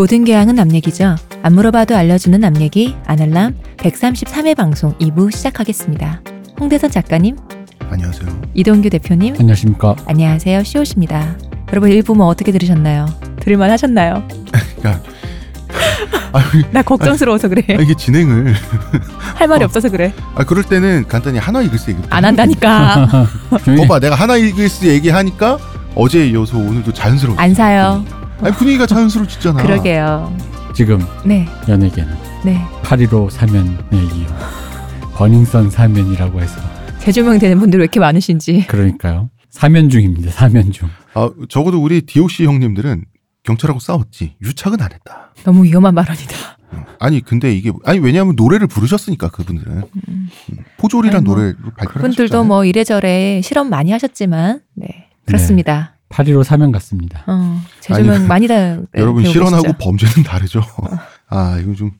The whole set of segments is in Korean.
모든 교양은 남 얘기죠. 안 물어봐도 알려주는 남 얘기 아날람 133회 방송 2부 시작하겠습니다. 홍대선 작가님, 안녕하세요. 이동규 대표님, 안녕하십니까. 안녕하세요. 시옷입니다. 여러분 1부 뭐 어떻게 들으셨나요? 들을만 하셨나요? 야, 아, 나 걱정스러워서 그래. 아, 이게 진행을 할 말이 없어서 그래. 아 그럴 때는 간단히 하나 이글스 얘기. 안 한다니까. 거봐, 내가 하나 이글스 얘기하니까 어제에 이어서 오늘도 자연스러워. 안 사요. 아니 분위기가 자연스러워지잖아. 그러게요. 지금 네, 연예계는 네. 8.15 사면에 이어 버닝썬 사면이라고 해서 재조명 되는 분들 왜 이렇게 많으신지. 그러니까요. 사면 중입니다. 사면 중. 아 적어도 우리 DOC 형님들은 경찰하고 싸웠지 유착은 안 했다. 너무 위험한 발언이다. 아니 근데 이게 아니 왜냐하면 노래를 부르셨으니까 그분들은 음, 포졸이란 아니, 뭐, 노래를 발표를 그분들도 하셨잖아요. 뭐 이래저래 실언 많이 하셨지만, 네. 그렇습니다. 8.15 사면 같습니다. 어, 아니, 많이 다. 네, 여러분 실언하고? 범죄는 다르죠. 아 이거 좀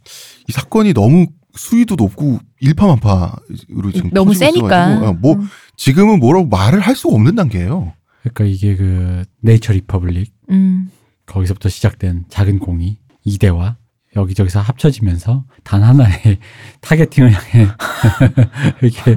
이 사건이 너무 수위도 높고 일파만파로 지금 너무 세니까. 있어가지고, 아, 뭐 음. 지금은 뭐라고 말을 할 수가 없는 단계예요. 그러니까 이게 그 네이처 리퍼블릭 음. 거기서부터 시작된 작은 공이 이대와 여기저기서 합쳐지면서 단 하나의 targeting을 향해 이렇게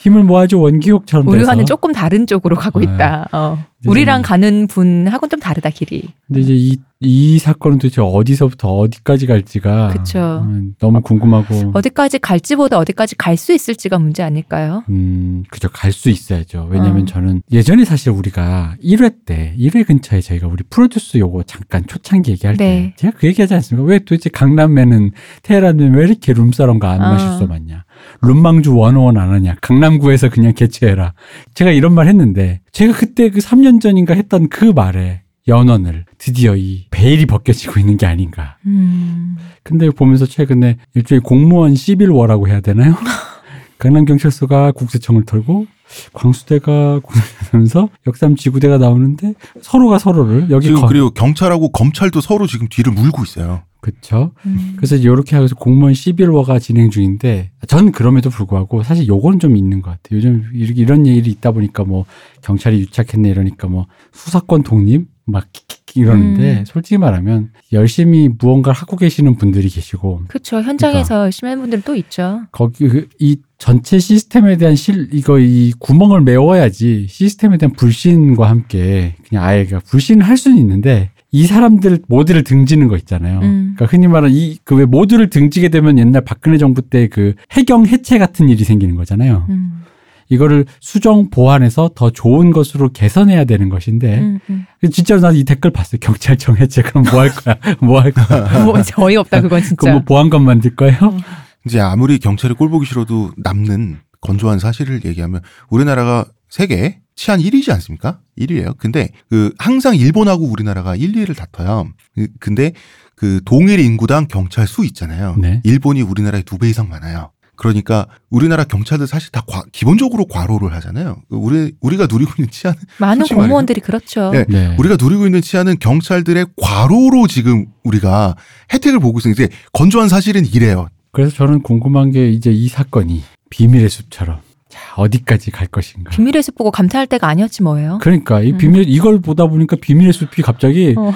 힘을 모아줘 원기옥처럼 우리와는 조금 다른 쪽으로 가고 네. 있다. 어. 우리랑 좀- 가는 분하고는 좀 다르다 길이. 근데 이제 이, 이 사건은 도대체 어디서부터 어디까지 갈지가 그쵸. 음, 너무 궁금하고 어디까지 갈지보다 어디까지 갈 수 있을지가 문제 아닐까요? 음, 그죠. 갈 수 있어야죠. 왜냐면 어. 저는 예전에 사실 우리가 1회 때, 1회 근처에 저희가 우리 프로듀스 요거 잠깐 초창기 얘기할 네. 때, 제가 그 얘기 하지 않습니까? 왜 도대체 강남에는 테헤란은 왜 이렇게 룸사람과 안 어. 마실 수 많냐? 룸망주 원어원 안 하냐? 강남구에서 그냥 개최해라. 제가 이런 말 했는데, 제가 그때 그 3년 전인가 했던 그 말에 연원을 드디어 이 베일이 벗겨지고 있는 게 아닌가. 음. 근데 보면서 최근에 일종의 공무원 시빌워라고 해야 되나요? 강남경찰서가 국세청을 털고 광수대가 국세청에서 역삼 지구대가 나오는데 서로가 서로를 여기 지금 거, 그리고 경찰하고 검찰도 서로 지금 뒤를 물고 있어요. 그쵸? 음. 그래서 이렇게 하면서 공무원 시빌워가 진행 중인데 전 그럼에도 불구하고 사실 요거는 좀 있는 것 같아요. 요즘 이렇게 이런 얘기를 있다 보니까 뭐 경찰이 유착했네 이러니까 뭐 수사권 독립 막 이러는데 음. 솔직히 말하면 열심히 무언가를 하고 계시는 분들이 계시고 그렇죠. 현장에서 그러니까. 열심히 하는 분들 또 있죠. 거기 그- 이 전체 시스템에 대한 실 이거 이 구멍을 메워야지 시스템에 대한 불신과 함께 그냥 아예 그 불신을 할 수는 있는데 이 사람들 모두를 등지는 거 있잖아요. 음. 그러니까 흔히 말하는 이 그 왜 모두를 등지게 되면 옛날 박근혜 정부 때 그 해경 해체 같은 일이 생기는 거잖아요. 음. 이거를 수정 보완해서 더 좋은 것으로 개선해야 되는 것인데 음, 음. 진짜로 나이 댓글 봤어요. 경찰청 해체 그럼 뭐 할 거야? 뭐 할 거야? 뭐 어이없다 그건 진짜. 그럼 뭐 보안관 만들 거예요? 이제 아무리 경찰이 꼴 보기 싫어도 남는 건조한 사실을 얘기하면 우리나라가 세계 치안 1위지 않습니까? 1위예요. 근데 그 항상 일본하고 우리나라가 1, 2위를 다퉈요. 그- 근데 그 동일 인구당 경찰 수 있잖아요. 네. 일본이 우리나라의 두배 이상 많아요. 그러니까 우리나라 경찰들 사실 다 과- 기본적으로 과로를 하잖아요. 우리 우리가 누리고 있는 치안 많은 공무원들이 그렇죠. 네. 네. 우리가 누리고 있는 치안은 경찰들의 과로로 지금 우리가 혜택을 보고. 이제 건조한 사실은 이래요. 그래서 저는 궁금한 게 이제 이 사건이 비밀의 숲처럼 자 어디까지 갈 것인가. 비밀의 숲 보고 감탄할 때가 아니었지 뭐예요. 그러니까 이 음. 비밀 이걸 보다 보니까 비밀의 숲이 갑자기 어.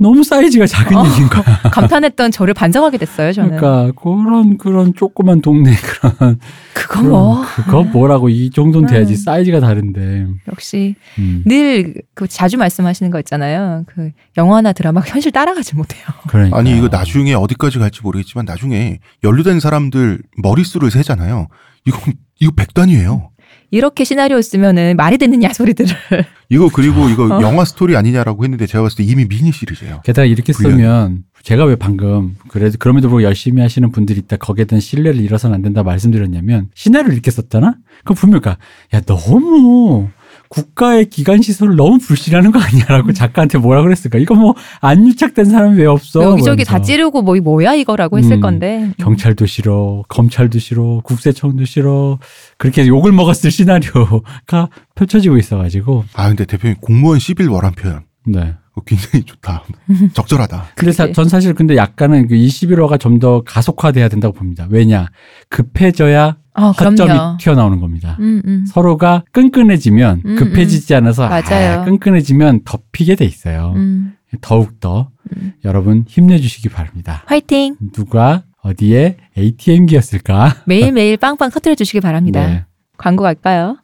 너무 사이즈가 작은 어. 얘기인 거야. 감탄했던 저를 반성하게 됐어요. 저는. 그러니까 그런 그런 조그만 동네 그런 그거 뭐 그거 뭐라고 이 정도는 돼야지 음. 사이즈가 다른데. 역시 음. 늘그 자주 말씀하시는 거 있잖아요. 그 영화나 드라마 현실 따라가지 못해요. 그러니까 아니 이거 나중에 어디까지 갈지 모르겠지만 나중에 연루된 사람들 머릿수를 세잖아요. 이거 이거 백단위예요. 이렇게 시나리오 쓰면은 말이 되느냐 소리들을. 이거 그리고 이거 어. 영화 스토리 아니냐라고 했는데 제가 봤을 때 이미 미니 시리즈예요. 게다가 이렇게 분량이. 쓰면 제가 왜 방금 그래도 그럼에도 불구하고 열심히 하시는 분들이 있다 거기에 대한 신뢰를 잃어서는 안 된다 말씀드렸냐면 시나리오를 이렇게 썼잖아. 그럼 분명 그러니까 야 너무 국가의 기관 시설을 너무 불신하는 거 아니야라고 작가한테 뭐라 그랬을까? 이거 뭐 안 유착된 사람이 왜 없어? 여기저기 그러면서. 다 찌르고 뭐 뭐야 이거라고 했을 음, 건데. 경찰도 싫어, 검찰도 싫어, 국세청도 싫어. 그렇게 욕을 먹었을 시나리오가 펼쳐지고 있어가지고. 아 근데 대표님 공무원 시빌 워란 표현 네. 그거 굉장히 좋다. 적절하다. 근데 사- 그치. 전 사실 근데 약간은 그 21호가 좀 더 가속화돼야 된다고 봅니다. 왜냐? 급해져야 어, 허점이 그럼요. 튀어나오는 겁니다. 음, 음. 서로가 끈끈해지면 음, 급해지지 않아서 맞아요. 아, 끈끈해지면 덮이게 돼 있어요. 음. 더욱 더 음. 여러분 힘내주시기 바랍니다. 화이팅! 누가 어디에 ATM기였을까? 매일매일 빵빵 터뜨려 주시기 바랍니다. 네. 광고 갈까요?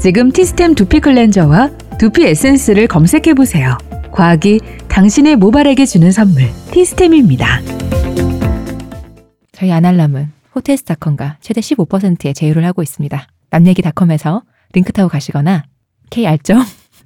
지금 티스템 두피 클렌저와 두피 에센스를 검색해 보세요. 과학이 당신의 모발에게 주는 선물 티스템입니다. 저희 아날람은 호텔스닷컴과 최대 15%의 제휴를 하고 있습니다. 남얘기닷컴에서 링크 타고 가시거나 kr.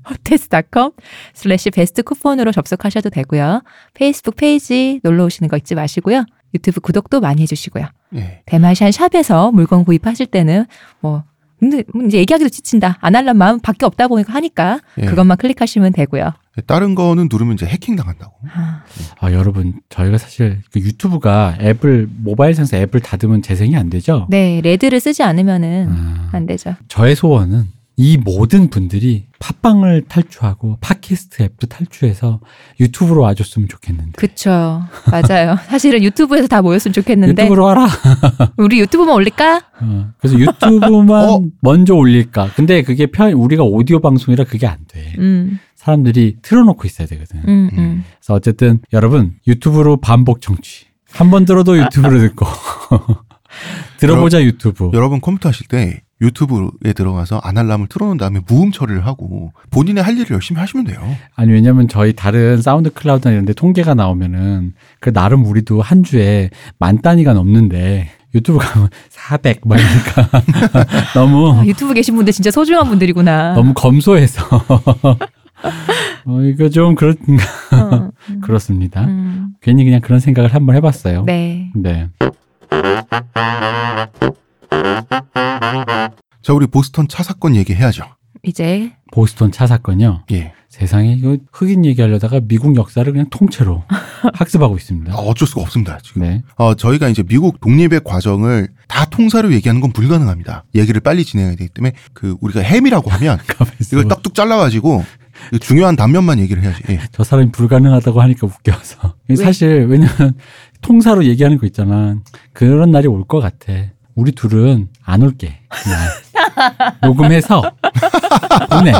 호텔스닷컴 slash best coupon으로 접속하셔도 되고요. 페이스북 페이지 놀러 오시는 거 잊지 마시고요. 유튜브 구독도 많이 해주시고요. 예. 대마시안 샵에서 물건 구입하실 때는 뭐 근데 이제 얘기하기도 지친다. 아날람 마음 밖에 없다 보니까 하니까 예. 그것만 클릭하시면 되고요. 다른 거는 누르면 이제 해킹 당한다고. 아, 아, 여러분, 저희가 사실 그 유튜브가 앱을, 모바일 상에서 앱을 닫으면 재생이 안 되죠? 네, 레드를 쓰지 않으면은 아, 안 되죠. 저의 소원은 이 모든 분들이 팟빵을 탈출하고 팟캐스트 앱도 탈출해서 유튜브로 와줬으면 좋겠는데. 그쵸. 맞아요. 사실은 유튜브에서 다 모였으면 좋겠는데 유튜브로 와라. 우리 유튜브만 올릴까? 어, 그래서 유튜브만 어? 먼저 올릴까. 근데 그게 편, 우리가 오디오 방송이라 그게 안 돼. 음, 사람들이 틀어놓고 있어야 되거든. 음, 음. 그래서 어쨌든 여러분 유튜브로 반복 청취. 한 번 들어도 유튜브로 듣고 들어보자 유튜브. 여러분 컴퓨터 하실 때 유튜브에 들어가서 아날람을 틀어놓은 다음에 무음 처리를 하고 본인의 할 일을 열심히 하시면 돼요. 아니 왜냐면 저희 다른 사운드 클라우드나 이런 데 통계가 나오면은 그 나름 우리도 한 주에 만 단위가 넘는데 유튜브 가면 400 막이니까 너무 아, 유튜브 계신 분들 진짜 소중한 분들이구나. 너무 검소해서 어 이거 좀 그렇 어, 음, 그렇습니다. 음. 괜히 그냥 그런 생각을 한번 해봤어요. 네. 네. 자, 우리 보스턴 차 사건 얘기해야죠. 이제 보스턴 차 사건요. 예. 세상에 이거 흑인 얘기하려다가 미국 역사를 그냥 통째로 학습하고 있습니다. 아, 어쩔 수가 없습니다. 지금. 네. 어, 저희가 이제 미국 독립의 과정을 다 통사로 얘기하는 건 불가능합니다. 얘기를 빨리 진행해야 되기 때문에 그 우리가 햄이라고 하면 가만있어. 이걸 딱뚝 잘라가지고 그 중요한 단면만 얘기를 해야지. 예. 저 사람이 불가능하다고 하니까 웃겨서. 사실 왜냐면 통사로 얘기하는 거 있잖아. 그런 날이 올 것 같아. 우리 둘은 안 올게. 그냥 녹음해서 보내.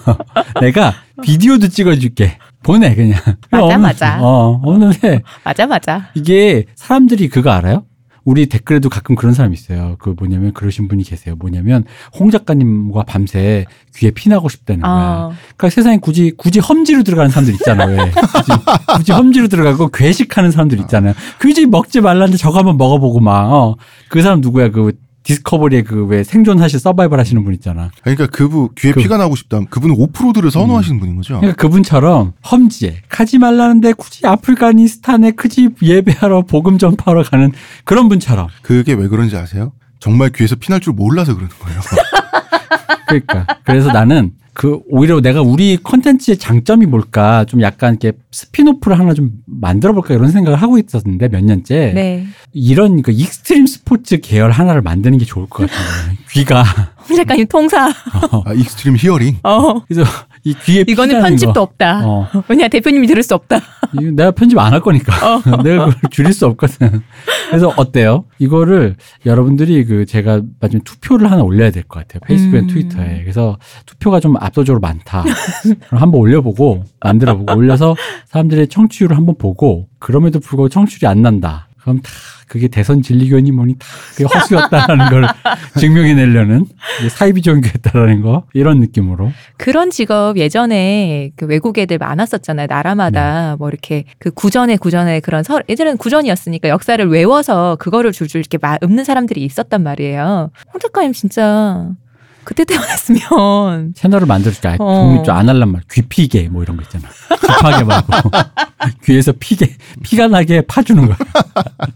내가 비디오도 찍어줄게. 보내 그냥. 맞아, 맞아. 어 없는데 맞아 맞아. 이게 사람들이 그거 알아요? 우리 댓글에도 가끔 그런 사람 있어요. 그 뭐냐면 그러신 분이 계세요. 뭐냐면 홍 작가님과 밤새 귀에 피나고 싶다는 거야. 어, 그러니까 세상에 굳이 굳이 험지로 들어가는 사람들 있잖아. 왜? 굳이, 굳이 험지로 들어가고 괴식하는 사람들 있잖아요. 굳이 먹지 말라는데 저거 한번 먹어보고 막. 어. 그 사람 누구야? 그 디스커버리에 그 왜 생존하실 서바이벌 하시는 분 있잖아. 그러니까 그분 귀에 그- 피가 나고 싶다면 그분은 오프로드를 선호하시는 분인 거죠. 그러니까 그분처럼 험지에 가지 말라는데 굳이 아프가니스탄에 굳이 예배하러 복음 전파하러 가는 그런 분처럼. 그게 왜 그런지 아세요? 정말 귀에서 피날 줄 몰라서 그러는 거예요. 그러니까 그래서 나는 그 오히려 내가 우리 컨텐츠의 장점이 뭘까 좀 약간 이렇게 spin-off를 하나 좀 만들어 볼까 이런 생각을 하고 있었는데 몇 년째 네. 이런 그 extreme 스포츠 계열 하나를 만드는 게 좋을 것 같아요. 귀가 홍 작가님 통사. 아, extreme hearing. 어. 그래서 이 귀에 이거는 편집도 거. 없다. 어. 왜냐 대표님이 들을 수 없다. 내가 편집 안 할 거니까 내가 그걸 줄일 수 없거든. 그래서 어때요? 이거를 여러분들이 그 제가 마지막에 투표를 하나 올려야 될 것 같아요. 페이스북에 음. 트위터에. 그래서 투표가 좀 압도적으로 많다. 그럼 한번 올려보고 만들어보고 올려서 사람들의 청취율을 한번 보고 그럼에도 불구하고 청취율이 안 난다. 그럼 다 그게 대선 진리교니 뭐니 다 그게 허수였다라는 걸 증명해 내려는 사이비 종교였다라는 거 이런 느낌으로 그런 직업 예전에 그 외국 애들 많았었잖아요. 나라마다 뭐 이렇게 그 구전에 구전에 그런 설 예전에는 구전이었으니까 역사를 외워서 그거를 줄줄 이렇게 마- 읊는 사람들이 있었단 말이에요. 홍 작가님 진짜 그때 태어났으면 채널을 만들어줄게. 아, 어. 독립 좀안 할란 말. 귀피게 뭐 이런 거 있잖아. 귀파게 말고 귀에서 피게 피가 나게 파주는 거야.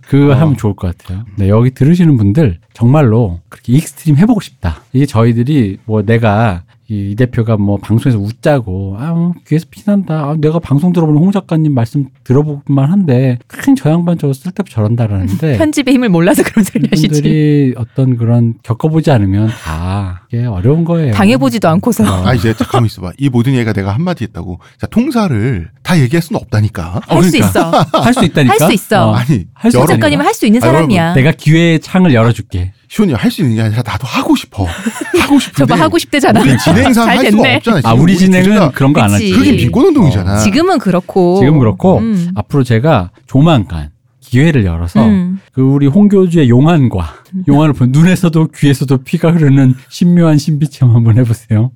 그거 어. 하면 좋을 것 같아요. 네, 여기 들으시는 분들 정말로 그렇게 extreme 해보고 싶다. 이게 저희들이 뭐 내가 이, 이 대표가 뭐 방송에서 웃자고 아 뭐, 귀에서 피난다. 아, 내가 방송 들어보는 홍 작가님 말씀 들어볼만 한데 큰 저 양반 저거 쓸데없이 저런다라는데 편집의 힘을 몰라서 그런 소리 하시지. 분들이 어떤 그런 겪어보지 않으면 다 이게 어려운 거예요. 당해보지도 않고서. 아 이제 잠깐만 있어봐. 이 모든 얘기가 내가 한마디 했다고. 자 통사를 다 얘기할 수는 없다니까. 할 수 있어. 할 수 있다니까. 할 수 있어. 아니 할수 송 여러- 작가님은 할 수 있는 아, 여러분, 사람이야. 내가 기회의 창을 열어줄게. 시온이 할수 있는 게 아니라 나도 하고 싶어. 하고 싶은데. 저거 하고 싶대잖아. 우리 진행상 잘할 수가. 없잖아. 아 지금 우리 우리 진행은 그런 거 안. 하지. 그게 비권운동이잖아. 지금은 그렇고. 지금 그렇고 음. 앞으로 제가 조만간 기회를 열어서 음. 그 우리 홍교주의 용안과 용안을 본 눈에서도 귀에서도 피가 흐르는 신묘한 신비체험 한번 해보세요.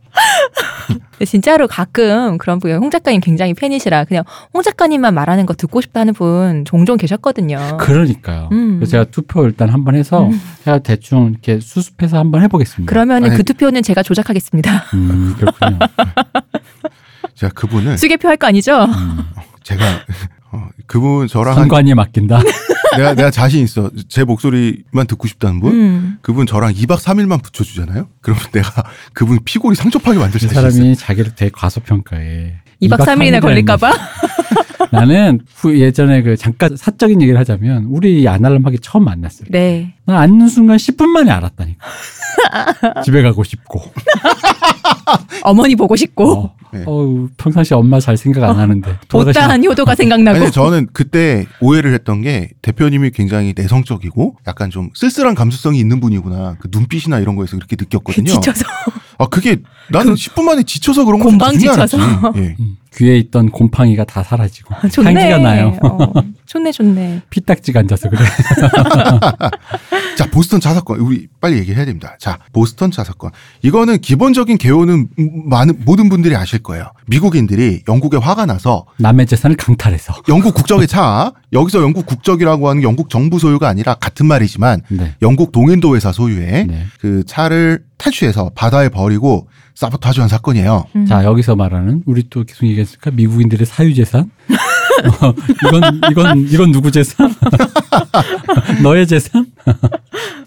진짜로 가끔 그런 분, 홍 작가님 굉장히 팬이시라 그냥 홍 작가님만 말하는 거 듣고 싶다는 분 종종 계셨거든요. 그러니까요. 음. 그래서 제가 투표 일단 한번 해서 음. 제가 대충 이렇게 수습해서 한번 해보겠습니다. 그러면은 아니, 그 투표는 제가 조작하겠습니다. 음, 그렇군요. 제가 그분을 수개표 할 거 아니죠? 음. 제가 어, 그분 저랑 한, 선관위에 맡긴다. 내가 내가 자신 있어. 제 목소리만 듣고 싶다는 분. 음. 그분 저랑 2박 3일만 붙여 주잖아요. 그러면 내가 그분 피골이 상처파게 만들 이 자신 있어요. 사람이 자기를 되게 과소평가해. 2박 3일이나 3일이라는 걸릴까 봐? 나는 후- 예전에 그 잠깐 사적인 얘기를 하자면 우리 아날람 하기 처음 만났을 때 네. 나 앉는 순간 10분 만에 알았다니까. 집에 가고 싶고. 어머니 보고 싶고. 어, 네. 어우, 평상시 엄마 잘 생각 안 하는데. 돌아가시면- 못다한 효도가 생각나고. 아니 저는 그때 오해를 했던 게 대표님이 굉장히 내성적이고 약간 좀 쓸쓸한 감수성이 있는 분이구나. 그 눈빛이나 이런 거에서 그렇게 그 느꼈거든요. 지쳐서. 아 그게 나는 10분 만에 지쳐서 그런 거좀 곰방 지쳐서. 예. 음, 귀에 있던 곰팡이가 다 사라지고. 좋네. 향기가 나요. 어, 좋네, 좋네. 피딱지가 앉아서 그래. 자 보스턴 차 사건 우리 빨리 얘기해야 됩니다. 자 보스턴 차 사건 이거는 기본적인 개요는 음, 많은 모든 분들이 아실 거예요. 미국인들이 영국에 화가 나서 남의 재산을 강탈해서. 영국 국적의 차 여기서 영국 국적이라고 하는 게 영국 정부 소유가 아니라 같은 말이지만 네. 영국 동인도 회사 소유의 네. 그 차를 탈취해서 바다에 버리고 사보타주한 사건이에요. 음. 자, 여기서 말하는 우리 또 계속 얘기했을까? 미국인들의 사유재산? 어, 이건, 이건, 이건 누구 재산? 너의 재산?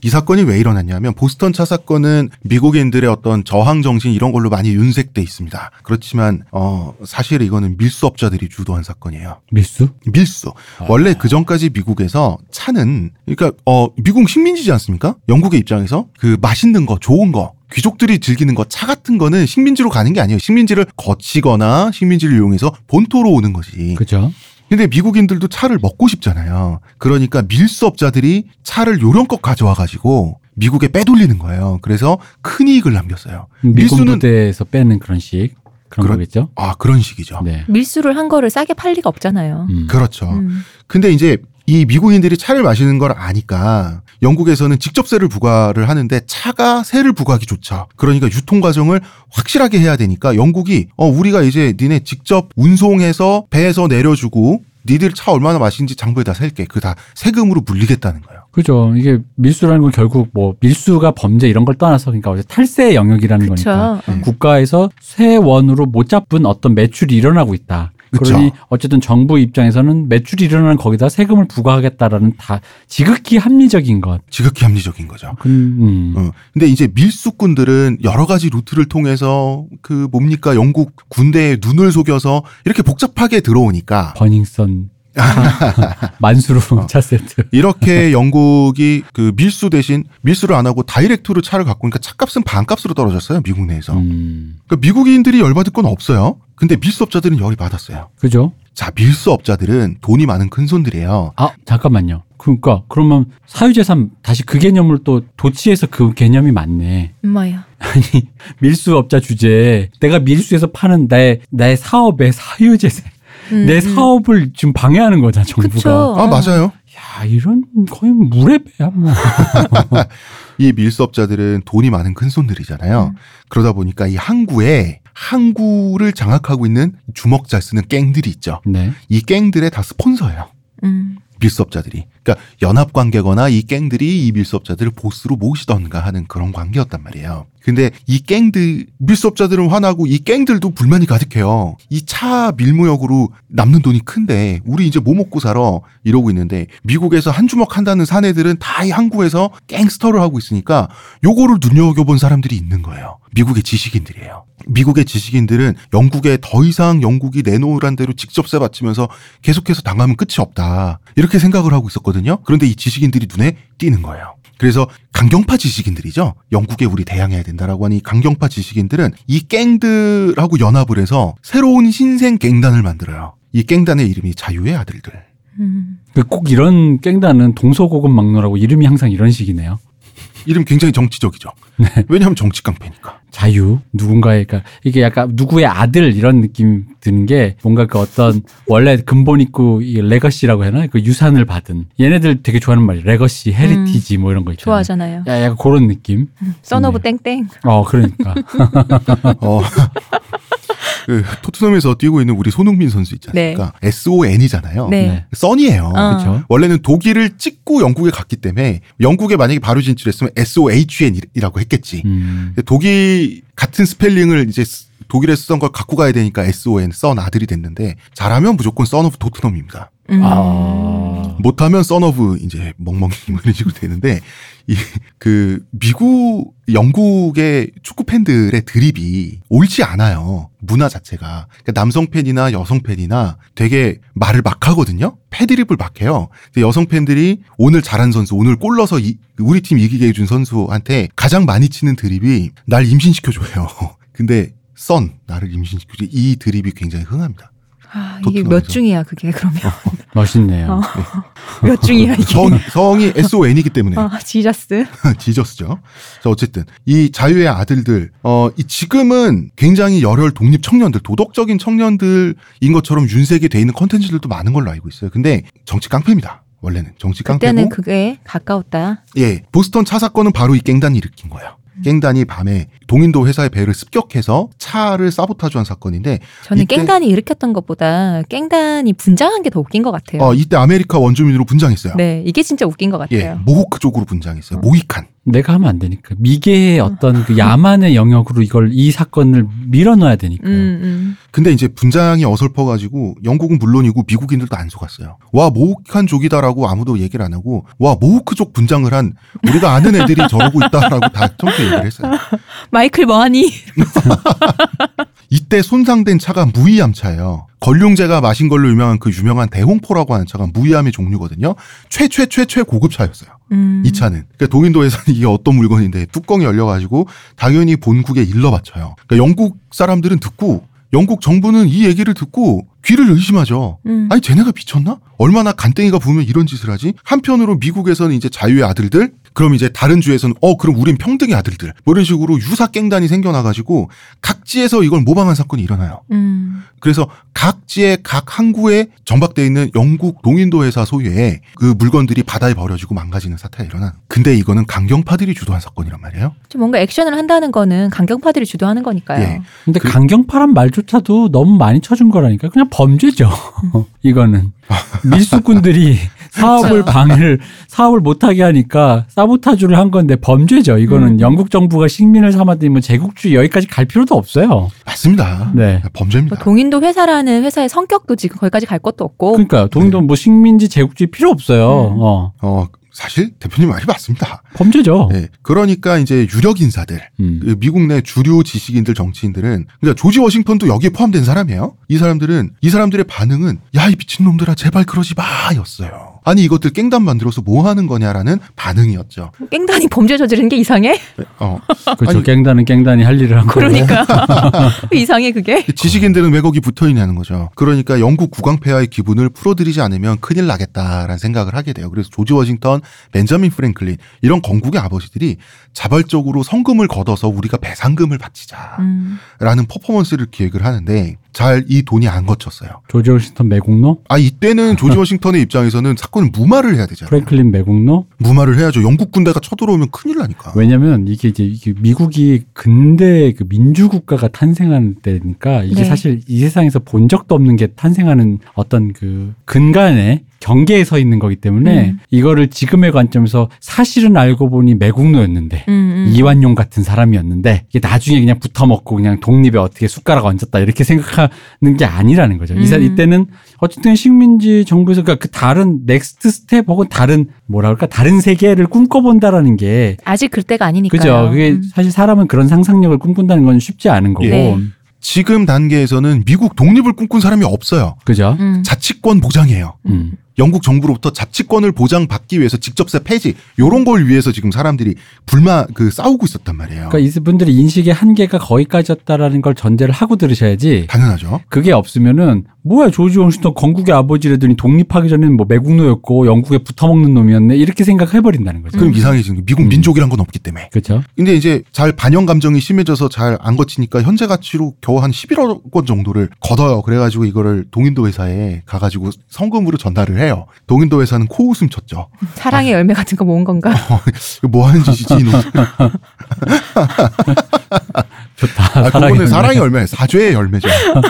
이 사건이 왜 일어났냐면 보스턴 차 사건은 미국인들의 어떤 저항 정신 이런 걸로 많이 윤색돼 있습니다. 그렇지만 어 사실 이거는 밀수업자들이 주도한 사건이에요. 밀수? 밀수. 원래 그 전까지 미국에서 차는 그러니까 어 미국 식민지지 않습니까? 영국의 입장에서 그 맛있는 거, 좋은 거 귀족들이 즐기는 거, 차 같은 거는 식민지로 가는 게 아니에요. 식민지를 거치거나 식민지를 이용해서 본토로 오는 거지. 그죠? 근데 미국인들도 차를 먹고 싶잖아요. 그러니까 밀수업자들이 차를 요령껏 가져와 가지고 미국에 빼돌리는 거예요. 그래서 큰 이익을 남겼어요. 밀수는- 부대에서 빼는 그런 식. 그런 그런- 거겠죠? 아 그런 식이죠. 네. 밀수를 한 거를 싸게 팔 리가 없잖아요. 음. 그렇죠. 음. 근데 이제 이 미국인들이 차를 마시는 걸 아니까 영국에서는 직접 세를 부과를 하는데 차가 세를 부과하기 좋죠. 그러니까 유통 과정을 확실하게 해야 되니까 영국이 어 우리가 이제 니네 직접 운송해서 배에서 내려주고 니들 차 얼마나 마시는지 장부에다 셀게. 그 다 세금으로 물리겠다는 거예요. 그죠. 이게 밀수라는 건 결국 뭐 밀수가 범죄 이런 걸 떠나서 그러니까 어제 탈세 영역이라는 거니까 그쵸. 음. 국가에서 세원으로 못 잡은 어떤 매출이 일어나고 있다. 그쵸. 그러니 어쨌든 정부 입장에서는 매출이 일어나는 거기다 세금을 부과하겠다라는 다 지극히 합리적인 것. 지극히 합리적인 거죠. 그, 음. 어. 근데 이제 밀수꾼들은 여러 가지 루트를 통해서 그 뭡니까 영국 군대에 눈을 속여서 이렇게 복잡하게 들어오니까 버닝썬 차, 만수로 어. 차 세트. 이렇게 영국이 그 밀수 대신 밀수를 안 하고 direct로 차를 갖고 오니까 차값은 반값으로 떨어졌어요 미국 내에서. 음. 그러니까 미국인들이 열받을 건 없어요. 근데 밀수업자들은 열이 받았어요. 그죠? 자 밀수업자들은 돈이 많은 큰 손들이에요. 아, 잠깐만요. 그러니까 그러면 사유재산 다시 그 개념을 또 도치에서 그 개념이 맞네. 엄마야. 아니 밀수업자 주제에 내가 밀수해서 파는 나의 나의 사업의 사유재산 음, 내 음. 사업을 지금 방해하는 거잖아 정부가. 그쵸. 아 맞아요. 야 이런 거의 물의 배야 뭐. 이 밀수업자들은 돈이 많은 큰 손들이잖아요. 음. 그러다 보니까 이 항구에 항구를 장악하고 있는 주먹 잘 쓰는 갱들이 있죠. 네. 이 갱들의 다 스폰서예요. 음. 밀수업자들이. 그러니까 연합 관계거나 이 갱들이 이 밀수업자들을 보스로 모시던가 하는 그런 관계였단 말이에요. 근데 이 갱들 밀수업자들은 화나고 이 갱들도 불만이 가득해요. 이 차 밀무역으로 남는 돈이 큰데 우리 이제 뭐 먹고 살아 이러고 있는데 미국에서 한 주먹 한다는 사내들은 다 이 항구에서 갱스터를 하고 있으니까 요거를 눈여겨본 사람들이 있는 거예요. 미국의 지식인들이에요. 미국의 지식인들은 영국에 더 이상 영국이 내놓으란 대로 직접 세 바치면서 계속해서 당하면 끝이 없다. 이렇게 생각을 하고 있었거든요. 없거든요. 그런데 이 지식인들이 눈에 띄는 거예요. 그래서 강경파 지식인들이죠. 영국에 우리 대항해야 된다라고 하니 강경파 지식인들은 이 갱들하고 연합을 해서 새로운 신생 갱단을 만들어요. 이 갱단의 이름이 자유의 아들들. 음. 그꼭 이런 깽단은 동서고금 막론하고 이름이 항상 이런 식이네요. 이름 굉장히 정치적이죠. 네. 왜냐하면 정치 깡패니까. 자유 누군가의 그러니까 이게 약간 누구의 아들 이런 느낌 드는 게 뭔가 그 어떤 원래 근본 있고 이 legacy라고 해나 그 유산을 받은 얘네들 되게 좋아하는 말이 legacy heritage 뭐 이런 거 있잖아요. 좋아하잖아요. 야 약간 그런 느낌. son of 네. 땡땡. 어 그러니까 어. 그 토트넘에서 뛰고 있는 우리 손흥민 선수 있지 않습니까? SON이잖아요. 네. 네. son이에요. 어. 그렇죠. 원래는 독일을 찍고 영국에 갔기 때문에 영국에 만약에 바로 진출했으면 SOHN이라고 했겠지. 음. 독일 같은 스펠링을 이제 쓰- 독일에 쓰던 걸 갖고 가야 되니까 SON son 아들이 됐는데 잘하면 무조건 son of 토트넘입니다. 음. 아. 못하면 son of 이제 멍멍이 뭐 이런 식으로 되는데 이 그 미국 영국의 축구 팬들의 드립이 옳지 않아요. 문화 자체가 그러니까 남성 팬이나 여성 팬이나 되게 말을 막 하거든요. 패드립을 막 해요. 근데 여성 팬들이 오늘 잘한 선수, 오늘 골 넣어서 이- 우리 팀 이기게 해준 선수한테 가장 많이 치는 드립이 날 임신시켜줘요. 근데 썬 나를 임신시켜줘 이 드립이 굉장히 흥합니다. 아, 이게 몇. 중이야 그게 그러면 멋있네요. 어. 몇 중이야 이게. 성, 성이 SON이기 때문에 아, 지저스. 지저스죠. 자, 어쨌든 이 자유의 아들들 어, 이 지금은 굉장히 열혈 독립 청년들, 도덕적인 청년들인 것처럼 윤색이 돼 있는 컨텐츠들도 많은 걸로 알고 있어요. 근데 정치 깡패입니다. 원래는 정치 그때는 깡패고 그게 가까웠다. 예, 보스턴 차 사건은 바로 이 갱단이 일으킨 거예요. 갱단이 밤에 동인도 회사의 배를 습격해서 차를 사보타주한 사건인데 저는 깽단이 일으켰던 것보다 깽단이 분장한 게 더 웃긴 것 같아요. 어, 이때 아메리카 원주민으로 분장했어요. 네, 이게 진짜 웃긴 것 예, 같아요. 모호크 족으로 분장했어요. 어. 모히칸. 내가 하면 안 되니까 미개의 어떤 그 야만의 영역으로 이걸 이 사건을 밀어넣어야 되니까. 음, 음. 근데 이제 분장이 어설퍼가지고 영국은 물론이고 미국인들도 안 속았어요. 와 모호크한 족이다라고 아무도 얘기를 안 하고 와 모호크족 분장을 한 우리가 아는 애들이 저러고 있다라고 다 처음부터 얘기를 했어요. 마이클 뭐하니? 이때 손상된 차가 무이암 차예요. 걸룡제가 마신 걸로 유명한 그 유명한 대홍포라고 하는 차가 무이암의 종류거든요. 최최최 최 고급 차였어요. 음. 이 차는. 그러니까 동인도에서는 이게 어떤 물건인데 뚜껑이 열려가지고 당연히 본국에 일러 바쳐요. 그러니까 영국 사람들은 듣고 영국 정부는 이 얘기를 듣고 귀를 의심하죠. 음. 아니 쟤네가 미쳤나? 얼마나 간땡이가 부으면 이런 짓을 하지? 한편으로 미국에서는 이제 자유의 아들들 그럼 이제 다른 주에서는 어 그럼 우린 평등의 아들들 뭐 이런 식으로 유사 깽단이 생겨나가지고 각지에서 이걸 모방한 사건이 일어나요. 음. 그래서 각지의 각 항구에 정박돼 있는 영국 동인도 회사 소유의 그 물건들이 바다에 버려지고 망가지는 사태가 일어나. 근데 이거는 강경파들이 주도한 사건이란 말이에요. 좀 뭔가 액션을 한다는 거는 강경파들이 주도하는 거니까요. 예. 근데 그- 강경파란 말조차도 너무 많이 쳐준 거라니까 그냥 범죄죠. 이거는 밀수꾼들이 사업을 방해를 사업을 못하게 하니까 사보타주를 한 건데 범죄죠. 이거는 음. 영국 정부가 식민을 뭐 제국주의 여기까지 갈 필요도 없어요. 맞습니다. 네. 범죄입니다. 뭐 동인도 회사라는 회사의 성격도 지금 거기까지 갈 것도 없고. 그러니까 동인도 뭐 식민지 제국주의 필요 없어요. 음. 어 어 사실 대표님 말이 맞습니다. 범죄죠. 예. 그러니까 이제 유력 인사들, 음. 그 미국 내 주류 지식인들, 정치인들은 그러니까 조지 워싱턴도 여기에 포함된 사람이에요. 이 사람들은 이 사람들의 반응은 야 이 미친 놈들아 제발 그러지 마였어요. 아니 이것들 깽단 만들어서 뭐 하는 거냐라는 반응이었죠. 깽단이 범죄 저지르는 게 이상해? 어. 그렇죠. 아니- 깽단은 깽단이 할 일을 한 거고. 그러니까. 이상해 그게. 지식인들은 왜 거기 붙어 있냐는 거죠. 그러니까 영국 국왕폐하의 기분을 풀어드리지 않으면 큰일 나겠다라는 생각을 하게 돼요. 그래서 조지 워싱턴, 벤자민 프랭클린 이런 건국의 아버지들이 자발적으로 성금을 걷어서 우리가 배상금을 바치자라는 음. 퍼포먼스를 기획을 하는데 잘 이 돈이 안 걷혔어요. 조지 워싱턴 매국노, 아 이때는 조지 워싱턴의 입장에서는 사건을 무마를 해야 되잖아요. 프랭클린 매국노. 무마를 해야죠. 영국 군대가 쳐들어오면 큰일 나니까. 왜냐면 이게 이제 이게 미국이 근대 그 민주 국가가 탄생하는 때니까 이게 네. 사실 이 세상에서 본 적도 없는 게 탄생하는 어떤 그 근간에 경계에 서 있는 거기 때문에 음. 이거를 지금의 관점에서 사실은 알고 보니 매국노였는데 음, 음. 이완용 같은 사람이었는데 이게 나중에 그냥 붙어먹고 그냥 독립에 어떻게 숟가락 얹었다 이렇게 생각하는 게 아니라는 거죠. 이 사- 음. 이때는 어쨌든 식민지 정부에서 그러니까 그 다른 next step 혹은 다른 뭐라 그럴까 다른 세계를 꿈꿔본다라는 게 아직 그때가 아니니까요. 그죠. 그게 음. 사실 사람은 그런 상상력을 꿈꾼다는 건 쉽지 않은 거고. 네. 지금 단계에서는 미국 독립을 꿈꾼 사람이 없어요. 그죠? 음. 자치권 보장이에요. 음. 영국 정부로부터 자치권을 보장받기 위해서 직접세 폐지 요런 걸 위해서 지금 사람들이 불만 그 싸우고 있었단 말이에요. 그러니까 이분들이 인식의 한계가 거기까지였다라는 걸 전제를 하고 들으셔야지. 당연하죠. 그게 없으면은 뭐야 조지 워싱턴 건국의 아버지라더니 독립하기 전에는 뭐 매국노였고 영국에 붙어먹는 놈이었네 이렇게 생각해 버린다는 거죠. 그럼 이상해지는 거 미국 음. 민족이란 건 없기 때문에. 그렇죠. 근데 이제 잘 반영 감정이 심해져서 잘 안 거치니까 현재 가치로 겨우 한 11억 원 정도를 걷어요. 그래가지고 이거를 동인도 회사에 가가지고 성금으로 전달을 해 요. 동인도 회사는 코웃음 쳤죠. 사랑의 열매 같은 거 모은 건가? 이거 뭐 하는 짓이지 이놈. 좋다. 아, 사랑의 그거는 사랑의 열매. 열매, 사죄의 열매죠.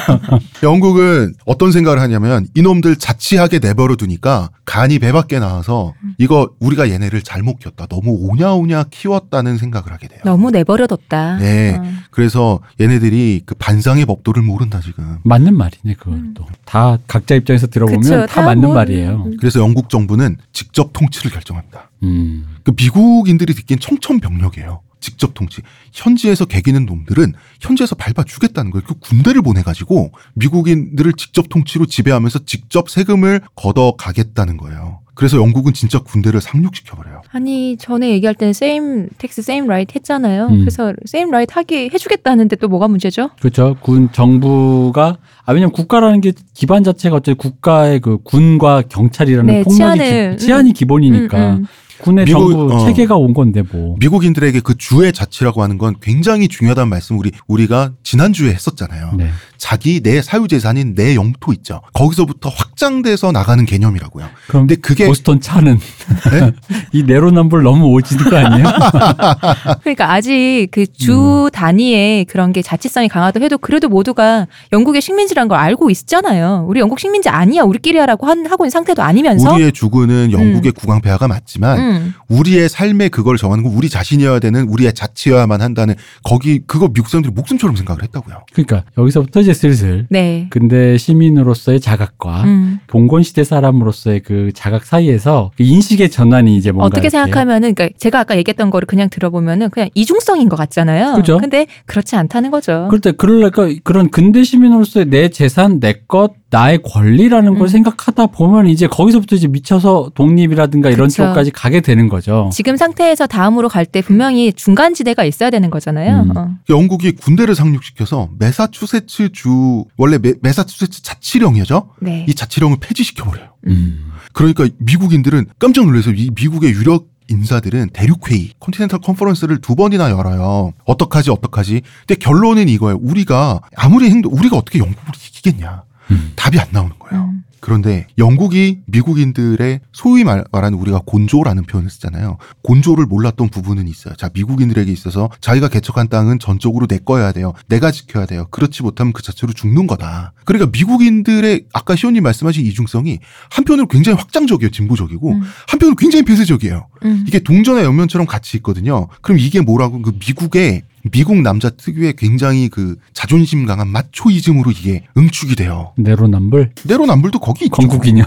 영국은 어떤 생각을 하냐면 이놈들 자치하게 내버려 두니까 간이 배 밖에 나와서 이거 우리가 얘네를 잘못 키웠다. 너무 오냐오냐 키웠다는 생각을 하게 돼요. 너무 내버려 뒀다. 네. 어. 그래서 얘네들이 그 반상의 법도를 모른다 지금. 맞는 말이네 그건 음. 또. 다 각자 입장에서 들어보면 그쵸, 다 다 맞는 뭐, 말이에요. 음. 그래서 영국 정부는 직접 통치를 결정합니다. 음. 그 미국인들이 듣기엔 청천벽력이에요. 직접 통치. 현지에서 개기는 놈들은 현지에서 밟아 주겠다는 거예요. 그 군대를 보내가지고 미국인들을 직접 통치로 지배하면서 직접 세금을 걷어 가겠다는 거예요. 그래서 영국은 진짜 군대를 상륙시켜버려요. 아니 전에 얘기할 때는 same tax, same right 했잖아요. 음. 그래서 same right 하게 해주겠다는데 또 뭐가 문제죠? 그렇죠. 군 정부가 아 왜냐면 국가라는 게 기반 자체가 어쨌든 국가의 그 군과 경찰이라는 네, 폭력이 치안을, 기, 치안이 기본이니까 음, 음. 군의 미국- 정부 어. 체계가 온 건데 뭐. 미국인들에게 그 주의 자치라고 하는 건 굉장히 중요하다는 말씀 우리 우리가 지난 주에 했었잖아요. 네. 자기 내 사유재산인 내 영토 있죠. 거기서부터 확장돼서 나가는 개념이라고요. 그럼 근데 그게 보스턴 차는 네? 이 내로남불 너무 오지는 거 아니에요? 그러니까 아직 그 주 단위의 그런 게 자치성이 강하다 해도 그래도 모두가 영국의 식민지라는 걸 알고 있잖아요. 우리 영국 식민지 아니야 우리끼리 하라고 한, 하고 있는 상태도 아니면서. 우리의 주군은 영국의 국왕폐하가 맞지만 음. 우리의 삶의 그걸 정하는 건 우리 자신이어야 되는 우리의 자치여야만 한다는 거기 그거 미국 사람들이 목숨처럼 생각을 했다고요. 그러니까 여기서부터 이제 슬슬 네. 근데 시민으로서의 자각과 음. 봉건 시대 사람으로서의 그 자각 사이에서 그 인식의 전환이 이제 뭔가 어떻게 생각하면은 그러니까 제가 아까 얘기했던 거를 그냥 들어보면은 그냥 이중성인 것 같잖아요. 그죠. 근데 그렇지 않다는 거죠. 그럴 때 그럴까 그런 근대 시민으로서의 내 재산 내 것 나의 권리라는 걸 음. 생각하다 보면 이제 거기서부터 이제 미쳐서 독립이라든가 이런 그쵸. 쪽까지 가게 되는 거죠. 지금 상태에서 다음으로 갈 때 분명히 중간 지대가 있어야 되는 거잖아요. 음. 어. 영국이 군대를 상륙시켜서 메사추세츠 주 원래 메, 메사추세츠 자치령이죠. 네. 이 자치령을 폐지시켜 버려요. 음. 그러니까 미국인들은 깜짝 놀라서 이 미국의 유력 인사들은 대륙회의, continental conference를 두 번이나 열어요. 어떡하지, 어떡하지. 근데 결론은 이거예요. 우리가 아무리 행동, 우리가 어떻게 영국을 이기겠냐. 음. 답이 안 나오는 거예요. 음. 그런데 영국이 미국인들의 소위 말, 말하는 우리가 곤조라는 표현을 쓰잖아요. 곤조를 몰랐던 부분은 있어요. 자, 미국인들에게 있어서 자기가 개척한 땅은 전적으로 내 거여야 돼요. 내가 지켜야 돼요. 그렇지 못하면 그 자체로 죽는 거다. 그러니까 미국인들의 아까 시온님 말씀하신 이중성이 한편으로 굉장히 확장적이에요. 진보적이고 음. 한편으로 굉장히 폐쇄적이에요. 음. 이게 동전의 옆면처럼 같이 있거든요. 그럼 이게 뭐라고 그 미국의 미국 남자 특유의 굉장히 그 자존심 강한 마초이즘으로 이게 응축이 돼요. 내로남불 내로남불도 거기 있죠. 건국인형.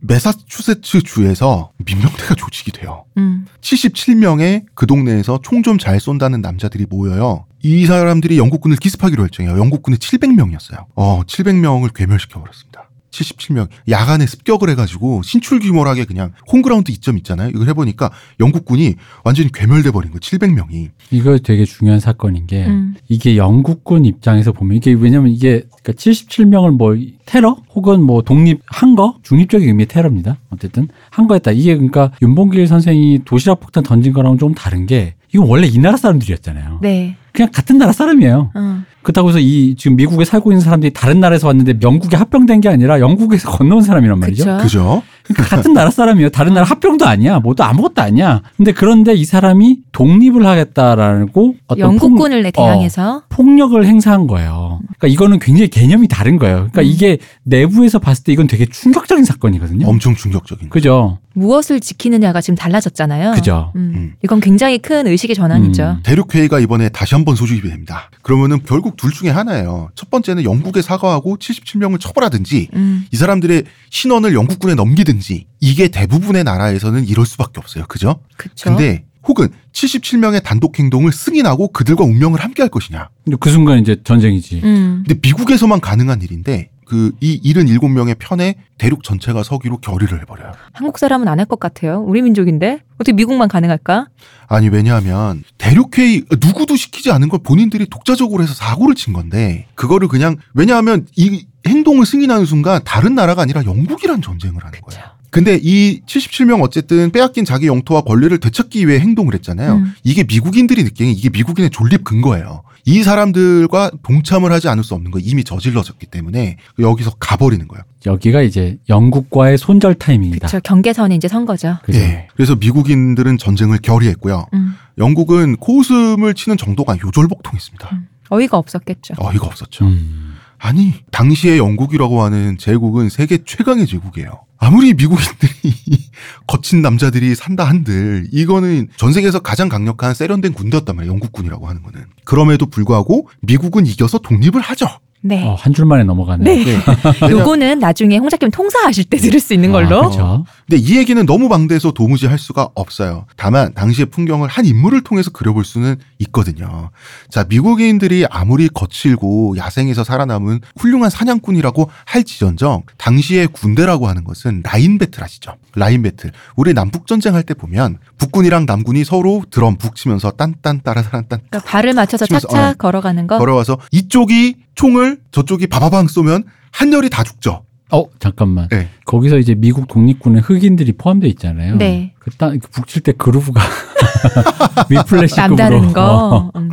메사추세츠 주에서 민병대가 조직이 돼요. 음. 77명의 그 동네에서 총 좀 잘 쏜다는 남자들이 모여요. 이 사람들이 영국군을 기습하기로 결정해요. 영국군은 700명이었어요. 어, 700명을 괴멸시켜 버렸습니다. 77명 야간에 습격을 해가지고 신출귀몰하게 그냥 홈그라운드 이점 있잖아요. 이걸 해보니까 영국군이 완전히 괴멸돼 버린 거예요. 700명이. 이거 되게 중요한 사건인 게 음. 이게 영국군 입장에서 보면 이게 왜냐면 이게 그러니까 77명을 뭐 테러 혹은 뭐 독립한 거 중립적인 의미의 테러입니다. 어쨌든 한 거였다. 이게 그러니까 윤봉길 선생이 도시락 폭탄 던진 거랑은 좀 다른 게 이건 원래 이 나라 사람들이었잖아요. 네. 그냥 같은 나라 사람이에요. 어. 그렇다고 해서 이 지금 미국에 살고 있는 사람들이 다른 나라에서 왔는데 영국에 합병된 게 아니라 영국에서 건너온 사람이란 말이죠. 그죠? 그러니까 같은 나라 사람이에요. 다른 나라 합병도 아니야. 뭐도 아무것도 아니야. 근데 그런데 이 사람이 독립을 하겠다라고 어떤 영국군을 내 폭- 어, 대항해서 폭력을 행사한 거예요. 그러니까 이거는 굉장히 개념이 다른 거예요. 그러니까 음. 이게 내부에서 봤을 때 이건 되게 충격적인 사건이거든요. 엄청 충격적인. 거. 그죠? 무엇을 지키느냐가 지금 달라졌잖아요. 그죠. 음. 음. 이건 굉장히 큰 의식의 전환이죠. 음. 대륙회의가 이번에 다시 한번 소집이 됩니다. 그러면은 결국 둘 중에 하나예요. 첫 번째는 영국에 사과하고 77명을 처벌하든지 음. 이 사람들의 신원을 영국군에 넘기든지 이게 대부분의 나라에서는 이럴 수밖에 없어요. 그죠? 그쵸. 근데 혹은 77명의 단독 행동을 승인하고 그들과 운명을 함께 할 것이냐. 근데 그 순간 이제 전쟁이지. 음. 근데 미국에서만 가능한 일인데 그이 77명의 편에 대륙 전체가 서기로 결의를 해버려요. 한국 사람은 안 할 것 같아요. 우리 민족인데 어떻게 미국만 가능할까? 아니 왜냐하면 대륙회의 누구도 시키지 않은 걸 본인들이 독자적으로 해서 사고를 친 건데 그거를 그냥 왜냐하면 이 행동을 승인하는 순간 다른 나라가 아니라 영국이란 전쟁을 하는 거예요. 근데 이 77명 어쨌든 빼앗긴 자기 영토와 권리를 되찾기 위해 행동을 했잖아요. 음. 이게 미국인들이 느끼는 이게 미국인의 존립 근거예요. 이 사람들과 동참을 하지 않을 수 없는 거 이미 저질러졌기 때문에 여기서 가버리는 거예요. 여기가 이제 영국과의 손절 타이밍이다. 그렇죠. 경계선이 이제 선 거죠. 그죠? 예. 그래서 미국인들은 전쟁을 결의했고요. 음. 영국은 코웃음을 치는 정도가 요절복통했습니다. 음. 어이가 없었겠죠. 어이가 없었죠. 음. 아니 당시의 영국이라고 하는 제국은 세계 최강의 제국이에요. 아무리 미국인들이 거친 남자들이 산다 한들 이거는 전 세계에서 가장 강력한 세련된 군대였단 말이에요. 영국군이라고 하는 거는. 그럼에도 불구하고 미국은 이겨서 독립을 하죠. 네. 어, 한 줄만에 넘어가네. 네. 네. 요거는 나중에 홍 작가님 통사하실 때 들을 수 있는 걸로. 아, 그렇죠. 근데 이 얘기는 너무 방대해서 도무지 할 수가 없어요. 다만 당시의 풍경을 한 인물을 통해서 그려볼 수는 있거든요. 자, 미국인들이 아무리 거칠고 야생에서 살아남은 훌륭한 사냥꾼이라고 할지언정 당시의 군대라고 하는 것은 라인 배틀 아시죠? 라인 배틀. 우리 남북 전쟁 할 때 보면 북군이랑 남군이 서로 드럼 북 치면서 딴딴 따라따란 딴 그러니까 발을 맞춰서 착착 어. 걸어가는 거. 걸어와서 이쪽이 총을 저쪽이 바바방 쏘면 한열이 다 죽죠. 어, 잠깐만. 네. 거기서 이제 미국 독립군에 흑인들이 포함되어 있잖아요. 네. 그땅 북칠 때 그루브가 위플래시급으로 남다른 어. 거. 음.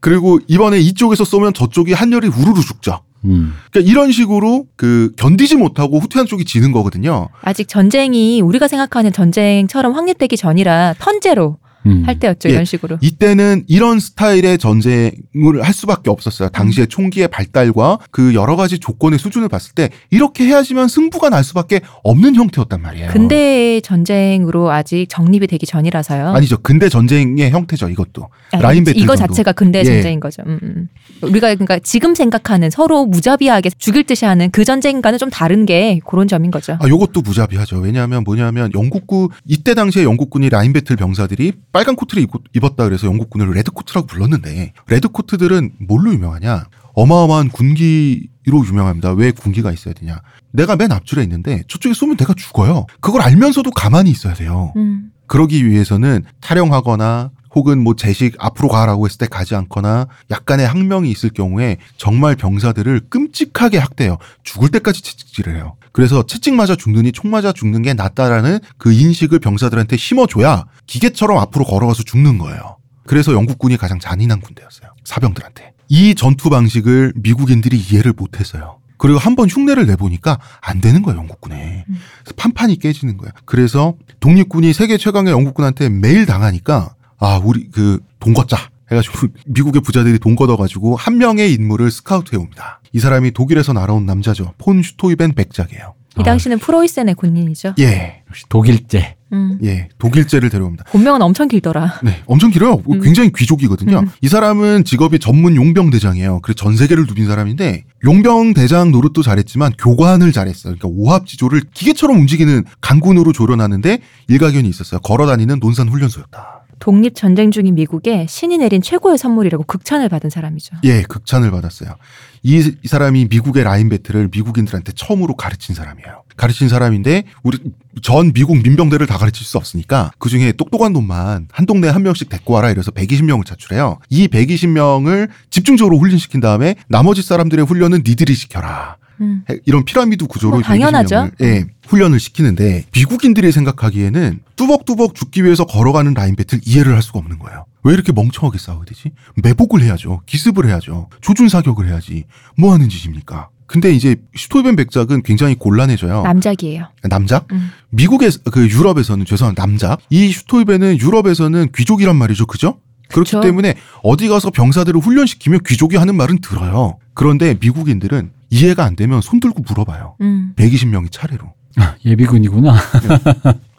그리고 이번에 이쪽에서 쏘면 저쪽이 한열이 우르르 죽죠. 음. 그러니까 이런 식으로 그 견디지 못하고 후퇴한 쪽이 지는 거거든요. 아직 전쟁이 우리가 생각하는 전쟁처럼 확립되기 전이라 턴제로 음. 할 때였죠. 예. 이런 식으로. 이때는 이런 스타일의 전쟁을 할 수밖에 없었어요. 당시의 총기의 발달과 그 여러 가지 조건의 수준을 봤을 때 이렇게 해야지만 승부가 날 수밖에 없는 형태였단 말이에요. 근대 전쟁으로 아직 정립이 되기 전이라서요. 아니죠. 근대 전쟁의 형태죠. 이것도. 아니, 라인 배틀 이거 정도. 자체가 근대 예. 전쟁인 거죠. 음, 음. 우리가 그러니까 지금 생각하는 서로 무자비하게 죽일 듯이 하는 그 전쟁과는 좀 다른 게 그런 점인 거죠. 아, 요것도 무자비하죠. 왜냐하면 뭐냐면 영국군 이때 당시에 영국군이 line battle 병사들이 빨간 코트를 입고, 입었다 그래서 영국 군을 red coat라고 불렀는데 red coat들은 뭘로 유명하냐? 어마어마한 군기로 유명합니다. 왜 군기가 있어야 되냐? 내가 맨 앞줄에 있는데 저쪽에 쏘면 내가 죽어요. 그걸 알면서도 가만히 있어야 돼요. 음. 그러기 위해서는 탈영하거나 혹은 뭐 제식 앞으로 가라고 했을 때 가지 않거나 약간의 항명이 있을 경우에 정말 병사들을 끔찍하게 학대해요. 죽을 때까지 채찍질을 해요. 그래서 채찍 맞아 죽느니 총 맞아 죽는 게 낫다라는 그 인식을 병사들한테 심어줘야 기계처럼 앞으로 걸어가서 죽는 거예요. 그래서 영국군이 가장 잔인한 군대였어요. 사병들한테. 이 전투 방식을 미국인들이 이해를 못했어요. 그리고 한 번 흉내를 내보니까 안 되는 거예요, 영국군에. 음. 판판이 깨지는 거야. 그래서 독립군이 세계 최강의 영국군한테 매일 당하니까 아 우리 그 돈 걷자 해가지고 미국의 부자들이 돈 걷어가지고 한 명의 인물을 스카우트해 옵니다. 이 사람이 독일에서 날아온 남자죠. 폰 슈토이벤 백작이에요. 이 당시는 프로이센의 군인이죠. 예, 역시 독일제. 음. 예, 독일제를 데려옵니다. 본명은 엄청 길더라. 네, 엄청 길어요. 음. 굉장히 귀족이거든요. 음. 이 사람은 직업이 전문 용병 대장이에요. 그래서 전 세계를 누빈 사람인데 용병 대장 노릇도 잘했지만 교관을 잘했어요. 그러니까 오합지조를 기계처럼 움직이는 강군으로 조련하는데 일가견이 있었어요. 걸어다니는 논산 훈련소였다. 독립 전쟁 중인 미국에 신이 내린 최고의 선물이라고 극찬을 받은 사람이죠. 예, 극찬을 받았어요. 이, 이 사람이 미국의 라인 배틀을 미국인들한테 처음으로 가르친 사람이에요. 가르친 사람인데 우리 전 미국 민병대를 다 가르칠 수 없으니까 그 중에 똑똑한 놈만 한 동네에 한 명씩 데리고 와라 이래서 120명을 차출해요. 이 120명을 집중적으로 훈련시킨 다음에 나머지 사람들의 훈련은 니들이 시켜라. 음. 해- 이런 피라미드 구조로 뭐 당연하죠. 120명을, 예, 훈련을 시키는데 미국인들이 생각하기에는 뚜벅뚜벅 죽기 위해서 걸어가는 라인 배틀 이해를 할 수가 없는 거예요. 왜 이렇게 멍청하게 싸워야 되지? 매복을 해야죠. 기습을 해야죠. 조준 사격을 해야지. 뭐 하는 짓입니까? 근데 이제 슈토벤 백작은 굉장히 곤란해져요. 남작이에요. 남작? 음. 미국의 그 유럽에서는 죄송합니다. 남작. 이 슈토이벤은 유럽에서는 귀족이란 말이죠. 그죠? 그렇기 그쵸. 때문에 어디 가서 병사들을 훈련시키면 귀족이 하는 말은 들어요. 그런데 미국인들은 이해가 안 되면 손 들고 물어봐요. 음. 120명이 차례로. 아, 예비군이구나.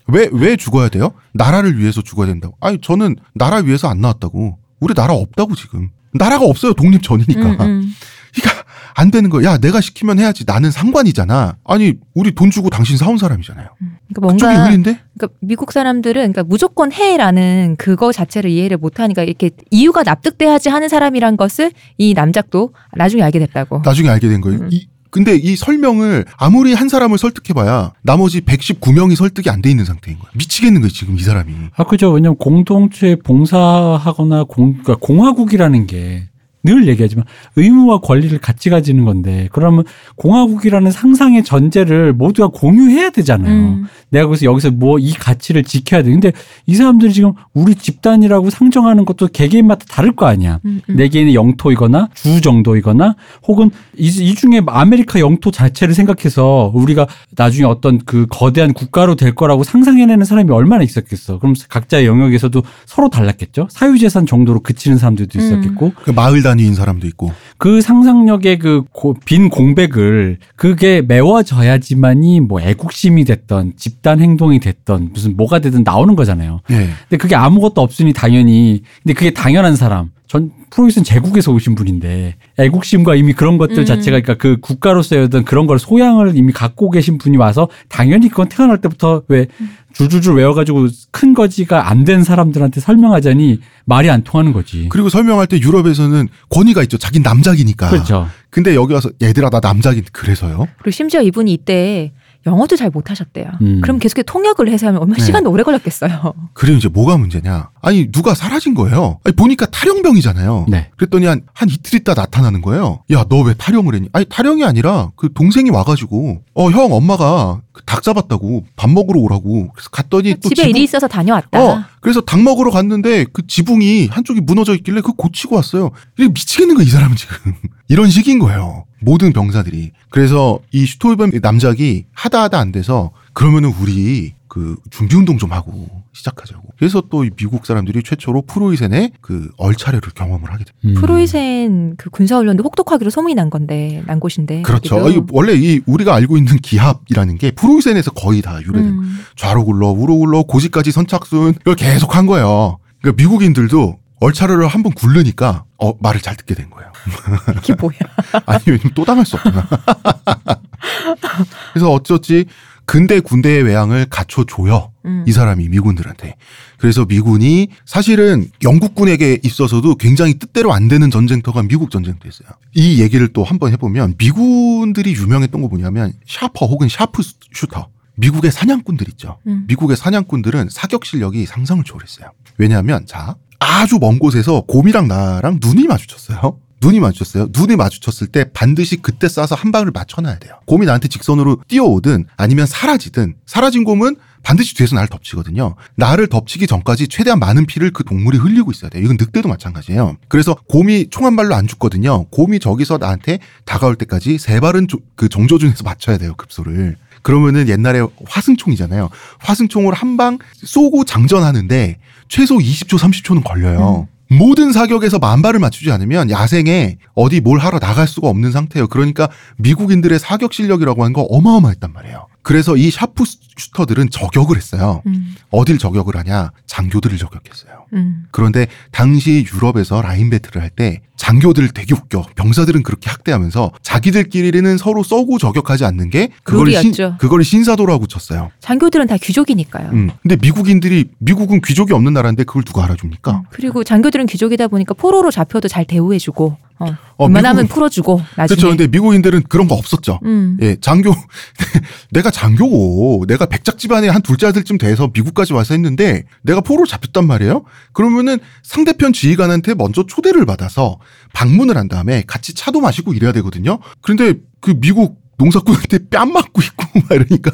왜, 왜 죽어야 돼요? 나라를 위해서 죽어야 된다고. 아니, 저는 나라 위해서 안 나왔다고. 우리 나라 없다고, 지금. 나라가 없어요. 독립 전이니까. 음, 음. 그러니까 안 되는 거야. 야, 내가 시키면 해야지. 나는 상관이잖아. 아니, 우리 돈 주고 당신 사온 사람이잖아요. 그러니까 그쪽이 뭔가 의리인데? 그러니까 미국 사람들은 그러니까 무조건 해라는 그거 자체를 이해를 못 하니까 이렇게 이유가 납득돼야지 하는 사람이란 것을 이 남작도 나중에 알게 됐다고. 나중에 알게 된 거예요. 음. 이, 근데 이 설명을 아무리 한 사람을 설득해봐야 나머지 119명이 설득이 안 돼 있는 상태인 거야. 미치겠는 거야 지금 이 사람이. 아, 그죠. 왜냐면 공동체에 봉사하거나 공, 그러니까 공화국이라는 게 늘 얘기하지만 의무와 권리를 같이 가지는 건데 그러면 공화국이라는 상상의 전제를 모두가 공유해야 되잖아요. 음. 내가 그래서 여기서 뭐 이 가치를 지켜야 돼. 근데 이 사람들이 지금 우리 집단이라고 상정하는 것도 개개인마다 다를 거 아니야. 음, 음. 내 개인의 영토이거나 주 정도이거나 혹은 이, 이 중에 아메리카 영토 자체를 생각해서 우리가 나중에 어떤 그 거대한 국가로 될 거라고 상상해내는 사람이 얼마나 있었겠어. 그럼 각자의 영역에서도 서로 달랐겠죠. 사유재산 정도로 그치는 사람들도 음. 있었겠고 그 마을 단위인 사람도 있고. 그 상상력의 그 빈 공백을 그게 메워져야지만이 뭐 애국심이 됐던 집단 행동이 됐던 무슨 뭐가 되든 나오는 거잖아요. 네. 근데 그게 아무것도 없으니 당연히 근데 그게 당연한 사람 전 프로이센 제국에서 오신 분인데 애국심과 이미 그런 것들 음. 자체가 그러니까 그 국가로서의 어떤 그런 걸 소양을 이미 갖고 계신 분이 와서 당연히 그건 태어날 때부터 왜 줄줄줄 외워가지고 큰 거지가 안 된 사람들한테 설명하자니 말이 안 통하는 거지. 그리고 설명할 때 유럽에서는 권위가 있죠. 자긴 남작이니까. 그렇죠. 근데 여기 와서 얘들아 나 남작인 그래서요. 그리고 심지어 이분이 이때 영어도 잘 못하셨대요. 음. 그럼 계속 통역을 해서 하면 얼마나 네. 시간도 오래 걸렸겠어요. 그리고 이제 뭐가 문제냐? 아니 누가 사라진 거예요. 아니 보니까 탈영병이잖아요. 네. 그랬더니 한, 한 이틀 있다 나타나는 거예요. 야, 너 왜 탈영을 했니? 아니, 탈영이 아니라 그 동생이 와가지고, 어, 형, 엄마가 그닭 잡았다고 밥 먹으러 오라고. 그래서 갔더니 또 집에 지붕- 일이 있어서 다녀왔다. 어, 그래서 닭 먹으러 갔는데 그 지붕이 한쪽이 무너져 있길래 그거 고치고 왔어요. 이게 미치겠는 거야, 이 사람은 지금. 이런 식인 거예요. 모든 병사들이. 그래서 이 슈토이벤 남작이 하다 하다 안 돼서 그러면은 우리 그 준비 운동 좀 하고 시작하자고. 그래서 또이 미국 사람들이 최초로 프로이센의 그 얼차례를 경험을 하게 돼요. 음. 프로이센 그 군사 훈련도 혹독하기로 소문이 난 건데 난 곳인데. 그렇죠. 이 원래 이 우리가 알고 있는 기합이라는 게 프로이센에서 거의 다 유래된 음. 좌로 굴러 우로 굴러 고지까지 선착순 이걸 계속 한 거예요. 그러니까 미국인들도 얼차례를 한 번 굴르니까 어 말을 잘 듣게 된 거예요. 이게 뭐야? 아니 왜냐면 또 당할 수 없잖아. 그래서 어쩌지 근대 군대의 외양을 갖춰줘요. 음. 이 사람이 미군들한테. 그래서 미군이 사실은 영국군에게 있어서도 굉장히 뜻대로 안 되는 전쟁터가 미국 전쟁터였어요. 이 얘기를 또 한번 해보면 미군들이 유명했던 거 뭐냐면 sharper 혹은 sharpshooter. 미국의 사냥꾼들 있죠. 음. 미국의 사냥꾼들은 사격 실력이 상상을 초월했어요. 왜냐하면 자 아주 먼 곳에서 곰이랑 나랑 눈이 마주쳤어요. 눈이 마주쳤어요. 눈이 마주쳤을 때 반드시 그때 쏴서 한 방을 맞춰놔야 돼요. 곰이 나한테 직선으로 뛰어오든 아니면 사라지든 사라진 곰은 반드시 뒤에서 나를 덮치거든요. 나를 덮치기 전까지 최대한 많은 피를 그 동물이 흘리고 있어야 돼요. 이건 늑대도 마찬가지예요. 그래서 곰이 총 한 발로 안 죽거든요. 곰이 저기서 나한테 다가올 때까지 세 발은 조- 그 정조준에서 맞춰야 돼요. 급소를. 그러면은 옛날에 화승총이잖아요. 화승총으로 한방 쏘고 장전하는데 최소 20초, 30초는 걸려요. 모든 사격에서 만 발을 맞추지 않으면 야생에 어디 뭘 하러 나갈 수가 없는 상태예요. 그러니까 미국인들의 사격 실력이라고 하는 거 어마어마했단 말이에요. 그래서 이 sharpshooter들은 저격을 했어요. 음. 어딜 저격을 하냐? 장교들을 저격했어요. 음. 그런데 당시 유럽에서 line battle을 할 때 장교들 되게 웃겨. 병사들은 그렇게 학대하면서 자기들끼리는 서로 쏘고 저격하지 않는 게 그걸 신. 그걸 신사도라고 쳤어요. 장교들은 다 귀족이니까요. 음. 근데 미국인들이 미국은 귀족이 없는 나라인데 그걸 누가 알아줍니까? 음. 그리고 장교들은 귀족이다 보니까 포로로 잡혀도 잘 대우해주고, 어, 어, 웬만하면 미국은- 풀어주고 나중에. 그렇죠. 근데 미국인들은 그런 거 없었죠. 음. 예, 장교, 내가 장교고, 내가 백작 집안의 한 둘째 아들쯤 돼서 미국까지 와서 했는데, 내가 포로 잡혔단 말이에요? 그러면은 상대편 지휘관한테 먼저 초대를 받아서 방문을 한 다음에 같이 차도 마시고 이래야 되거든요? 그런데 그 미국 농사꾼한테 뺨 맞고 있고 막 이러니까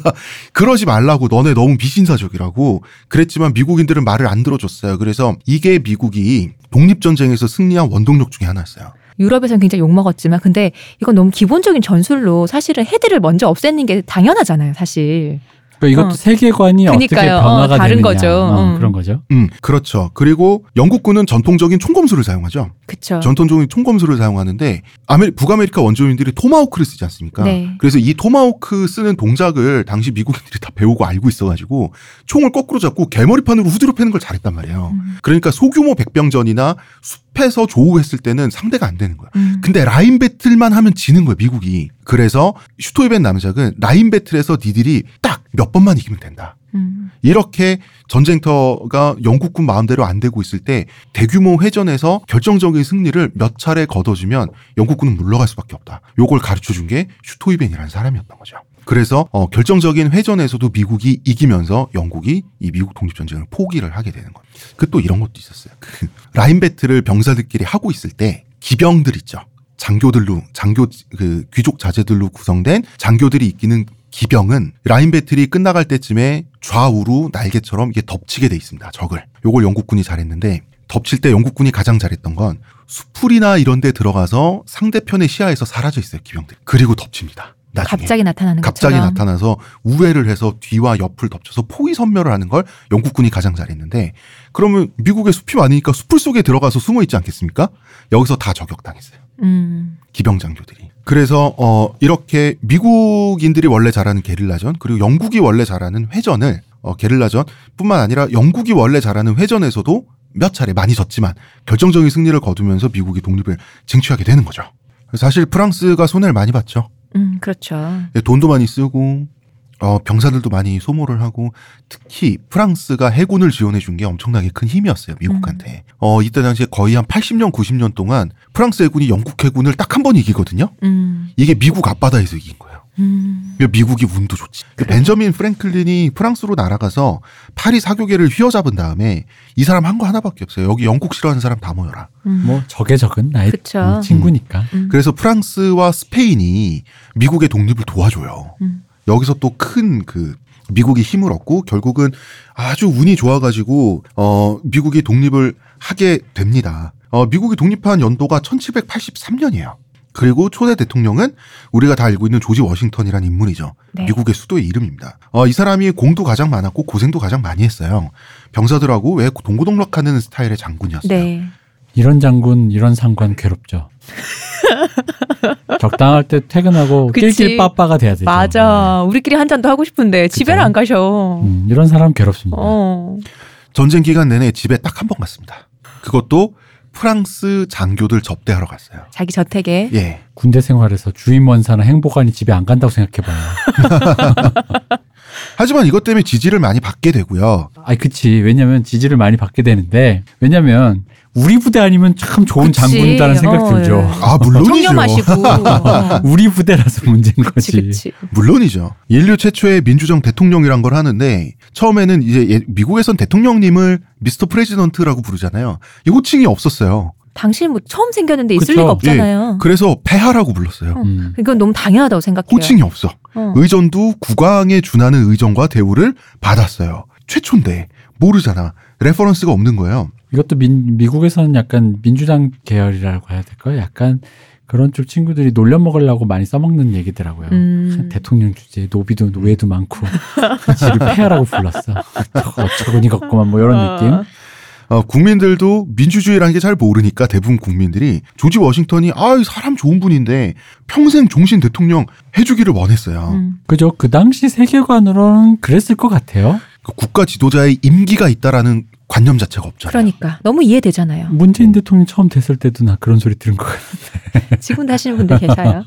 그러지 말라고 너네 너무 비신사적이라고 그랬지만 미국인들은 말을 안 들어줬어요. 그래서 이게 미국이 독립전쟁에서 승리한 원동력 중에 하나였어요. 유럽에서는 굉장히 욕먹었지만, 근데 이건 너무 기본적인 전술로 사실은 헤드를 먼저 없애는 게 당연하잖아요, 사실. 그러니까 이것도 어. 세계관이 어떻게 그러니까요. 변화가 어, 다른 되느냐 거죠. 어, 음. 그런 거죠. 음, 그렇죠. 그리고 영국군은 전통적인 총검술을 사용하죠. 그쵸. 전통적인 총검술을 사용하는데 아메리, 북아메리카 원주민들이 토마호크를 쓰지 않습니까? 네. 그래서 이 토마호크 쓰는 동작을 당시 미국인들이 다 배우고 알고 있어가지고 총을 거꾸로 잡고 개머리판으로 후드려 패는 걸 잘했단 말이에요. 음. 그러니까 소규모 백병전이나 숲에서 조우했을 때는 상대가 안 되는 거야. 음. 근데 line battle만 하면 지는 거예요, 미국이. 그래서 슈토이벤 남작은 line battle에서 니들이 딱 몇 번만 이기면 된다. 음. 이렇게 전쟁터가 영국군 마음대로 안 되고 있을 때 대규모 회전에서 결정적인 승리를 몇 차례 거둬주면 영국군은 물러갈 수밖에 없다. 요걸 가르쳐 준 게 슈토이벤이라는 사람이었던 거죠. 그래서 어, 결정적인 회전에서도 미국이 이기면서 영국이 이 미국 독립전쟁을 포기를 하게 되는 거예요. 그 또 이런 것도 있었어요. 그 라인 배틀을 병사들끼리 하고 있을 때 기병들 있죠. 장교들로 장교 그 귀족 자제들로 구성된 장교들이 이기는 기병은 라인 배틀이 끝나갈 때쯤에 좌우로 날개처럼 이게 덮치게 돼 있습니다. 적을. 요걸 영국군이 잘했는데 덮칠 때 영국군이 가장 잘했던 건 수풀이나 이런 데 들어가서 상대편의 시야에서 사라져 있어요, 기병들. 그리고 덮칩니다. 나중에. 갑자기 나타나는 갑자기 것처럼. 나타나서 우회를 해서 뒤와 옆을 덮쳐서 포위 선멸을 하는 걸 영국군이 가장 잘했는데 그러면 미국의 숲이 많으니까 숲을 속에 들어가서 숨어 있지 않겠습니까? 여기서 다 저격당했어요. 음. 기병 장교들이. 그래서 어 이렇게 미국인들이 원래 잘하는 게릴라전 그리고 영국이 원래 잘하는 회전을 어 게릴라전뿐만 아니라 영국이 원래 잘하는 회전에서도 몇 차례 많이 졌지만 결정적인 승리를 거두면서 미국이 독립을 쟁취하게 되는 거죠. 사실 프랑스가 손해를 많이 봤죠. 음, 그렇죠. 예, 돈도 많이 쓰고 어, 병사들도 많이 소모를 하고 특히 프랑스가 해군을 지원해 준 게 엄청나게 큰 힘이었어요 미국한테. 어 이때 당시에 거의 한 80년 90년 동안 프랑스 해군이 영국 해군을 딱 한 번 이기거든요. 음. 이게 미국 앞바다에서 이긴 거예요. 음. 미국이 운도 좋지. 그 벤저민 프랭클린이 프랑스로 날아가서 파리 사교계를 휘어잡은 다음에 이 사람 한 거 하나밖에 없어요. 여기 영국 싫어하는 사람 다 모여라. 음. 뭐 적의 적은 나의 그쵸. 음, 친구니까. 음. 그래서 프랑스와 스페인이 미국의 독립을 도와줘요. 음. 여기서 또 큰 그 미국이 힘을 얻고 결국은 아주 운이 좋아가지고 어 미국이 독립을 하게 됩니다. 어 미국이 독립한 연도가 1783년이에요. 그리고 초대 대통령은 우리가 다 알고 있는 조지 워싱턴이라는 인물이죠. 네. 미국의 수도의 이름입니다. 어, 이 사람이 공도 가장 많았고 고생도 가장 많이 했어요. 병사들하고 왜 동고동락하는 스타일의 장군이었어요. 네. 이런 장군, 이런 상관 괴롭죠. 적당할 때 퇴근하고. 낄낄 빠빠가 돼야 되죠. 맞아. 우리끼리 한 잔도 하고 싶은데 집에는 안 가셔. 음, 이런 사람 괴롭습니다. 어. 전쟁 기간 내내 집에 딱 한 번 갔습니다. 그것도 프랑스 장교들 접대하러 갔어요. 자기 저택에. 예. 군대 생활에서 주임 원사나 행보관이 집에 안 간다고 생각해봐요. 하지만 이것 때문에 지지를 많이 받게 되고요. 아이 그치. 왜냐면 지지를 많이 받게 되는데 왜냐면 우리 부대 아니면 참 좋은 그치. 장군이다는 생각이 어, 들죠. 예. 아, 물론이죠. 청렴하시고. 어. 우리 부대라서 문제인 거지. 그치, 그치. 물론이죠. 인류 최초의 민주정 대통령이란 걸 하는데 처음에는 이제 예- 미국에선 대통령님을 Mister President라고 부르잖아요. 이 호칭이 없었어요. 당신 뭐 처음 생겼는데 있을 그쵸. 리가 없잖아요. 그래서 폐하라고 불렀어요. 어. 음. 이건 너무 당연하다고 생각해요. 호칭이 없어. 어. 의전도 국왕에 준하는 의전과 대우를 받았어요. 최초인데 모르잖아. reference가 없는 거예요. 이것도 민, 미국에서는 약간 민주당 계열이라고 해야 될까요? 약간 그런 쪽 친구들이 놀려 먹으려고 많이 써먹는 얘기더라고요. 음. 대통령 주제 노비도 노예도 많고 지를 폐하라고 불렀어. 어처구니 없구만 뭐 이런 느낌. 어, 국민들도 민주주의라는 게 잘 모르니까 대부분 국민들이 조지 워싱턴이 아 사람 좋은 분인데 평생 종신 대통령 해주기를 원했어요. 음. 그죠? 그 당시 세계관으로는 그랬을 것 같아요. 그 국가 지도자의 임기가 있다라는 관념 자체가 없잖아요. 그러니까 너무 이해되잖아요. 문재인 대통령 처음 됐을 때도 나 그런 소리 들은 것 같아요. 지금도 하시는 분들 계셔요.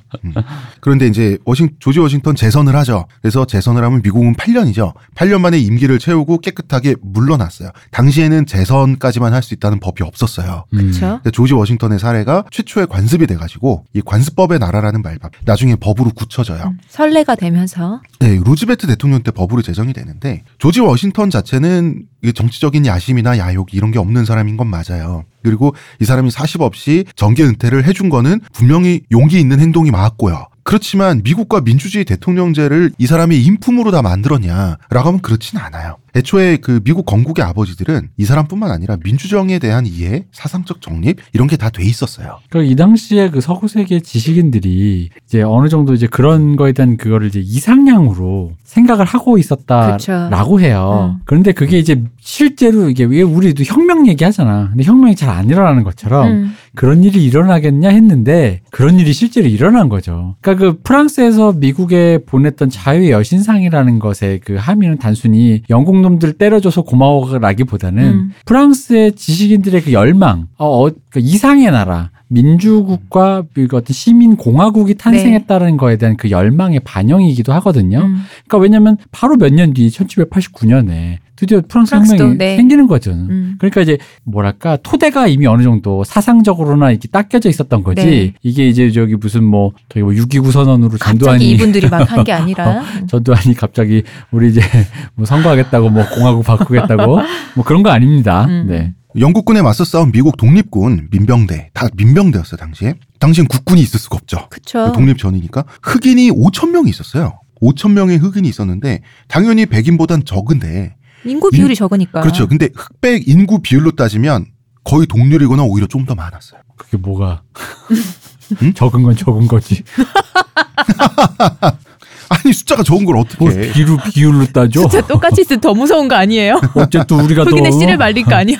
그런데 이제 워싱 조지 워싱턴 재선을 하죠. 그래서 재선을 하면 미국은 8년이죠. 8년 만에 임기를 채우고 깨끗하게 물러났어요. 당시에는 재선까지만 할 수 있다는 법이 없었어요. 음. 그렇죠. 조지 워싱턴의 사례가 최초의 관습이 돼가지고 이 관습법의 나라라는 말밥 나중에 법으로 굳혀져요. 음. 선례가 되면서 네, 루즈베트 대통령 때 법으로 제정이 되는데 조지 워싱턴 자체는 정치적인 야심이나 야욕 이런 게 없는 사람인 건 맞아요. 그리고 이 사람이 사십 없이 정계 은퇴를 해준 거는 분명히 용기 있는 행동이 맞고요. 그렇지만 미국과 민주주의 대통령제를 이 사람이 인품으로 다 만들었냐라고 하면 그렇진 않아요. 애초에 그 미국 건국의 아버지들은 이 사람뿐만 아니라 민주정에 대한 이해, 사상적 정립 이런 게 다 돼 있었어요. 그이 당시에 그 서구 세계 지식인들이 이제 어느 정도 이제 그런 거에 대한 그거를 이제 이상향으로 생각을 하고 있었다라고 해요. 음. 그런데 그게 이제 실제로 이게 왜 우리도 혁명 얘기하잖아. 근데 혁명이 잘 안 일어나는 것처럼 음. 그런 일이 일어나겠냐 했는데 그런 일이 실제로 일어난 거죠. 그러니까 그 프랑스에서 미국에 보냈던 자유의 여신상이라는 것의 그 함의는 단순히 영국 놈들 때려줘서 고마워라기보다는 음. 프랑스의 지식인들의 그 열망, 어, 어, 그 이상의 나라. 민주국과 그 어떤 시민 공화국이 탄생했다는 거에 대한 그 열망의 반영이기도 하거든요. 음. 그러니까 왜냐면 바로 몇 년 뒤 1789년에 드디어 프랑스 혁명이 네. 생기는 거죠. 음. 그러니까 이제 뭐랄까 토대가 이미 어느 정도 사상적으로나 이렇게 닦여져 있었던 거지. 네. 이게 이제 저기 무슨 뭐 저기 뭐 6.29 선언으로 전두환이 이분들이 막 한 게 아니라 전두환이 갑자기 우리 이제 뭐 선거하겠다고 뭐 공화국 바꾸겠다고 뭐 그런 거 아닙니다. 음. 네. 영국군에 맞서 싸운 미국 독립군 민병대 다 민병대였어요 당시에. 당시엔 국군이 있을 수가 없죠. 그쵸. 독립 전이니까 흑인이 5천 명이 있었어요. 5천 명의 흑인이 있었는데 당연히 백인보단 적은데 인구 비율이 적으니까. 그렇죠. 근데 흑백 인구 비율로 따지면 거의 동률이거나 오히려 좀 더 많았어요. 그게 뭐가 음? 적은 건 적은 거지. 아니 숫자가 적은 걸 어떻게 뭘 해? 비율 비율로 따져? 진짜 똑같이 있으면 더 무서운 거 아니에요? 어쨌든 우리가 또 흑인의 씨를 말릴 거 아니야.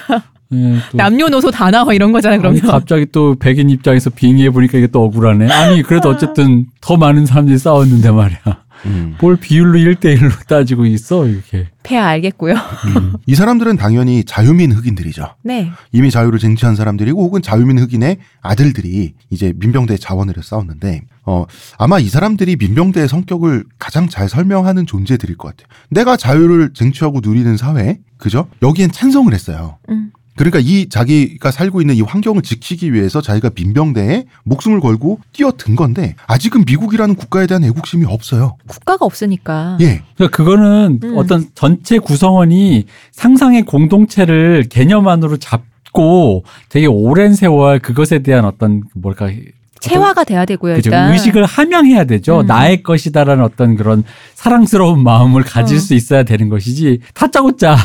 예, 또 남녀노소 다 나와 이런 거잖아 아니, 그러면. 갑자기 또 백인 입장에서 빙의해 보니까 이게 또 억울하네. 아니 그래도 어쨌든 더 많은 사람들이 싸웠는데 말이야. 음. 뭘 비율로 1대1로 따지고 있어 이렇게. 폐하 알겠고요. 음. 이 사람들은 당연히 자유민 흑인들이죠. 네. 이미 자유를 쟁취한 사람들이고 혹은 자유민 흑인의 아들들이 이제 민병대 자원을 해서 싸웠는데 어 아마 이 사람들이 민병대의 성격을 가장 잘 설명하는 존재들일 것 같아요. 내가 자유를 쟁취하고 누리는 사회, 그죠? 여기엔 찬성을 했어요. 음. 그러니까 이 자기가 살고 있는 이 환경을 지키기 위해서 자기가 민병대에 목숨을 걸고 뛰어든 건데 아직은 미국이라는 국가에 대한 애국심이 없어요. 국가가 없으니까. 예. 그러니까 그거는 음. 어떤 전체 구성원이 상상의 공동체를 개념 안으로 잡고 되게 오랜 세월 그것에 대한 어떤 뭐랄까 체화가 돼야 되고요. 그죠. 일단. 의식을 함양해야 되죠. 음. 나의 것이다라는 어떤 그런 사랑스러운 마음을 가질 어. 수 있어야 되는 것이지 다짜고짜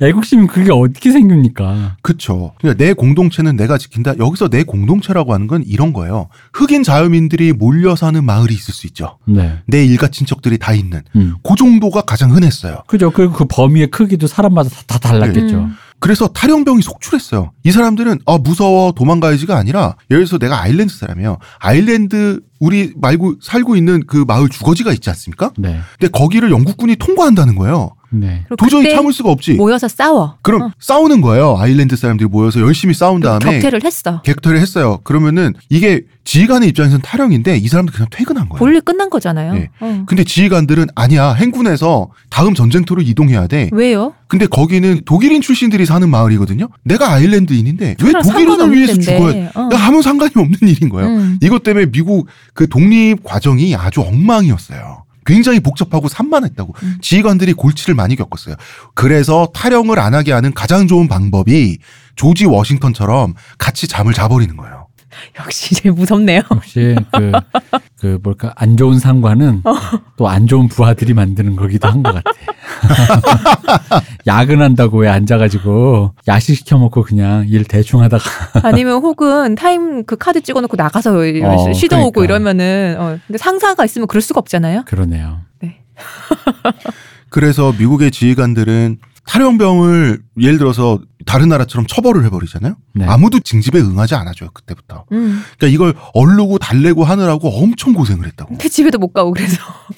네. 애국심 그게 어떻게 생깁니까? 그쵸. 그러니까 내 공동체는 내가 지킨다. 여기서 내 공동체라고 하는 건 이런 거예요. 흑인 자유민들이 몰려 사는 마을이 있을 수 있죠. 네. 내 일가 친척들이 다 있는. 음. 그 정도가 가장 흔했어요. 그죠. 그리고 그 범위의 크기도 사람마다 다, 다 달랐겠죠. 음. 그래서 탈영병이 속출했어요. 이 사람들은 아 무서워 도망가야지가 아니라 예를 들어서 내가 아일랜드 사람이에요. 아일랜드 우리 말고 살고 있는 그 마을 주거지가 있지 않습니까? 네. 근데 거기를 영국군이 통과한다는 거예요. 네. 도저히 참을 수가 없지. 모여서 싸워. 그럼 어. 싸우는 거예요. 아일랜드 사람들이 모여서 열심히 싸운 다음에 격퇴를 했어. 격퇴를 했어요. 그러면은 이게 지휘관의 입장에서는 탈영인데 이 사람들 그냥 퇴근한 거예요. 볼일 끝난 거잖아요. 네. 어. 근데 지휘관들은 아니야 행군에서 다음 전쟁터로 이동해야 돼. 왜요? 근데 거기는 독일인 출신들이 사는 마을이거든요. 내가 아일랜드인인데 왜 독일인을 위해서. 죽어야? 어. 야, 아무 상관이 없는 일인 거예요. 음. 이것 때문에 미국 그 독립 과정이 아주 엉망이었어요. 굉장히 복잡하고 산만했다고 음. 지휘관들이 골치를 많이 겪었어요. 그래서 탈영을 안 하게 하는 가장 좋은 방법이 조지 워싱턴처럼 같이 잠을 자버리는 거예요. 역시 제일 무섭네요. 역시 그, 그 뭘까 안 좋은 상관은 어. 또안 좋은 부하들이 만드는 거기도 한 것 같아. 야근한다고 왜 앉아가지고 야식 시켜 먹고 그냥 일 대충 하다가 아니면 혹은 타임 그 카드 찍어놓고 나가서 어, 쉬다 오고 그러니까. 이러면은 어, 근데 상사가 있으면 그럴 수가 없잖아요. 그러네요. 그래서 미국의 지휘관들은 탈영병을 예를 들어서 다른 나라처럼 처벌을 해버리잖아요. 네. 아무도 징집에 응하지 않아줘요 그때부터. 음. 그러니까 이걸 얼르고 달래고 하느라고 엄청 고생을 했다고. 근데 집에도 못 가고 그래서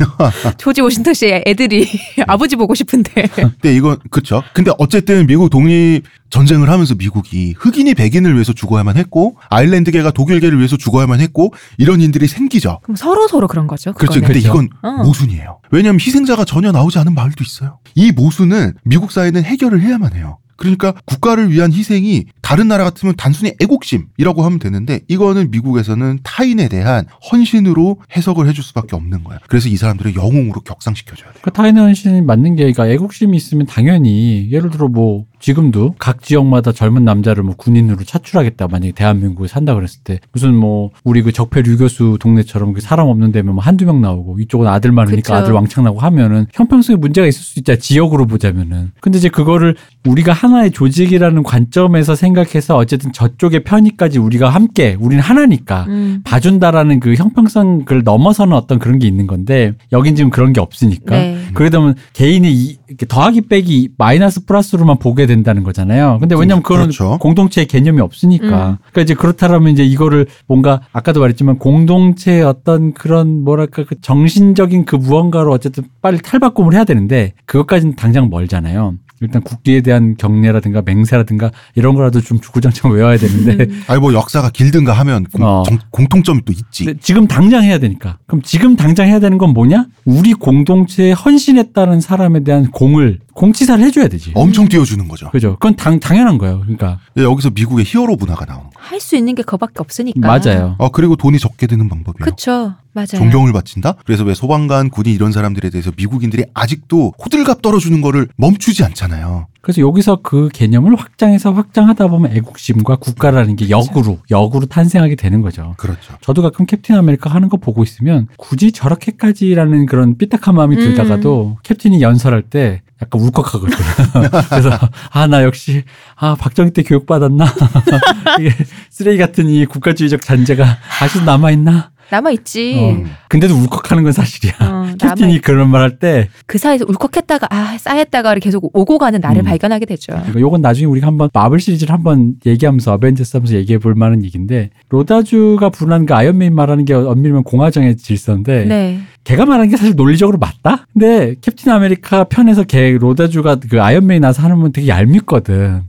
조지 워싱턴 씨의 애들이 아버지 보고 싶은데 근데 이건 그쵸. 근데 어쨌든 미국 독립 전쟁을 하면서 미국이 흑인이 백인을 위해서 죽어야만 했고 아일랜드계가 독일계를 위해서 죽어야만 했고 이런 인들이 생기죠. 그럼 서로 서로 그런 거죠. 그렇죠. 근데 그렇죠. 이건 어. 모순이에요. 왜냐하면 희생자가 전혀 나오지 않은 마을도 있어요. 이 모순은 미국 사회는 해결을 해야만 해요. 그러니까 국가를 위한 희생이 다른 나라 같으면 단순히 애국심이라고 하면 되는데 이거는 미국에서는 타인에 대한 헌신으로 해석을 해줄 수밖에 없는 거야. 그래서 이 사람들을 영웅으로 격상시켜줘야 돼. 그 타인의 헌신이 맞는 게, 그러니까 애국심이 있으면 당연히 예를 들어 뭐 지금도 각 지역마다 젊은 남자를 뭐 군인으로 차출하겠다 만약에 대한민국에 산다 그랬을 때 무슨 뭐 우리 그 적폐 유교수 동네처럼 그 사람 없는 데면 뭐 한두 명 나오고 이쪽은 아들 많으니까 그쵸. 아들 왕창 나고 하면은 형평성에 문제가 있을 수 있잖아 지역으로 보자면은 근데 이제 그거를 우리가 하나의 조직이라는 관점에서 생각해서 어쨌든 저쪽의 편의까지 우리가 함께 우리는 하나니까 음. 봐준다라는 그 형평성을 넘어서는 어떤 그런 게 있는 건데 여긴 지금 그런 게 없으니까 네. 그러다 보면 개인이 이- 이렇게 더하기 빼기 마이너스 플러스로만 보게 된다는 거잖아요. 근데 왜냐면 그거는 그렇죠. 공동체의 개념이 없으니까. 음. 그러니까 이제 그렇다면 이제 이거를 뭔가 아까도 말했지만 공동체의 어떤 그런 뭐랄까 그 정신적인 그 무언가로 어쨌든 빨리 탈바꿈을 해야 되는데 그것까지는 당장 멀잖아요. 일단 국기에 대한 경례라든가 맹세라든가 이런 거라도 좀 주구장창 외워야 되는데 음. 아니 뭐 역사가 길든가 하면 공, 어. 정- 공통점이 또 있지. 지금 당장 해야 되니까. 그럼 지금 당장 해야 되는 건 뭐냐? 우리 공동체에 헌신했다는 사람에 대한 공을 공치사를 해줘야 되지. 엄청 띄워주는 거죠. 그죠? 그건 당, 당연한 거예요. 그러니까 여기서 미국의 히어로 문화가 나오는 거예요. 할 수 있는 게 그거밖에 없으니까. 맞아요. 어 그리고 돈이 적게 드는 방법이에요. 그쵸. 맞아요. 존경을 바친다. 그래서 왜 소방관, 군인 이런 사람들에 대해서 미국인들이 아직도 호들갑 떨어주는 거를 멈추지 않잖아요. 그래서 여기서 그 개념을 확장해서 확장하다 보면 애국심과 국가라는 게 역으로 역으로 탄생하게 되는 거죠. 그렇죠. 저도 가끔 캡틴 아메리카 하는 거 보고 있으면 굳이 저렇게까지라는 그런 삐딱한 마음이 음. 들다가도 캡틴이 연설할 때 약간 울컥하거든요. 그래서 아 나 역시 아 박정희 때 교육 받았나 이게 쓰레기 같은 이 국가주의적 잔재가 아직도 남아 있나? 남아 있지. 어. 근데도 울컥하는 건 사실이야. 어, 캡틴이 남아 그런 말 할 때 그 사이에서 울컥했다가 아 쌓였다가 계속 오고 가는 나를 음. 발견하게 되죠. 그러니까 요건 나중에 우리가 한번 마블 시리즈를 한번 얘기하면서 어벤져스 하면서 얘기해 볼 만한 얘기인데 로다주가 분한 그 아이언맨 말하는 게 엄밀히면 공화정의 질서인데 네. 걔가 말하는 게 사실 논리적으로 맞다? 근데 캡틴 아메리카 편에서 걔 로다주가 그 아이언맨이 나서 하는 건 되게 얄밉거든.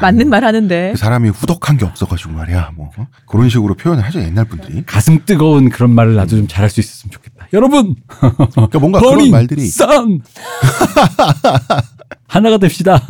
맞는 말 하는데. 그 사람이 후덕한 게 없어가지고 말이야. 뭐 어? 그런 식으로 표현을 하죠 옛날 분들이. 가슴 뜨거운 그런 말을 나도 좀 잘할 수 있었으면 좋겠다. 여러분, 그러니까 뭔가 그런 말들이 썬 하나가 됩시다.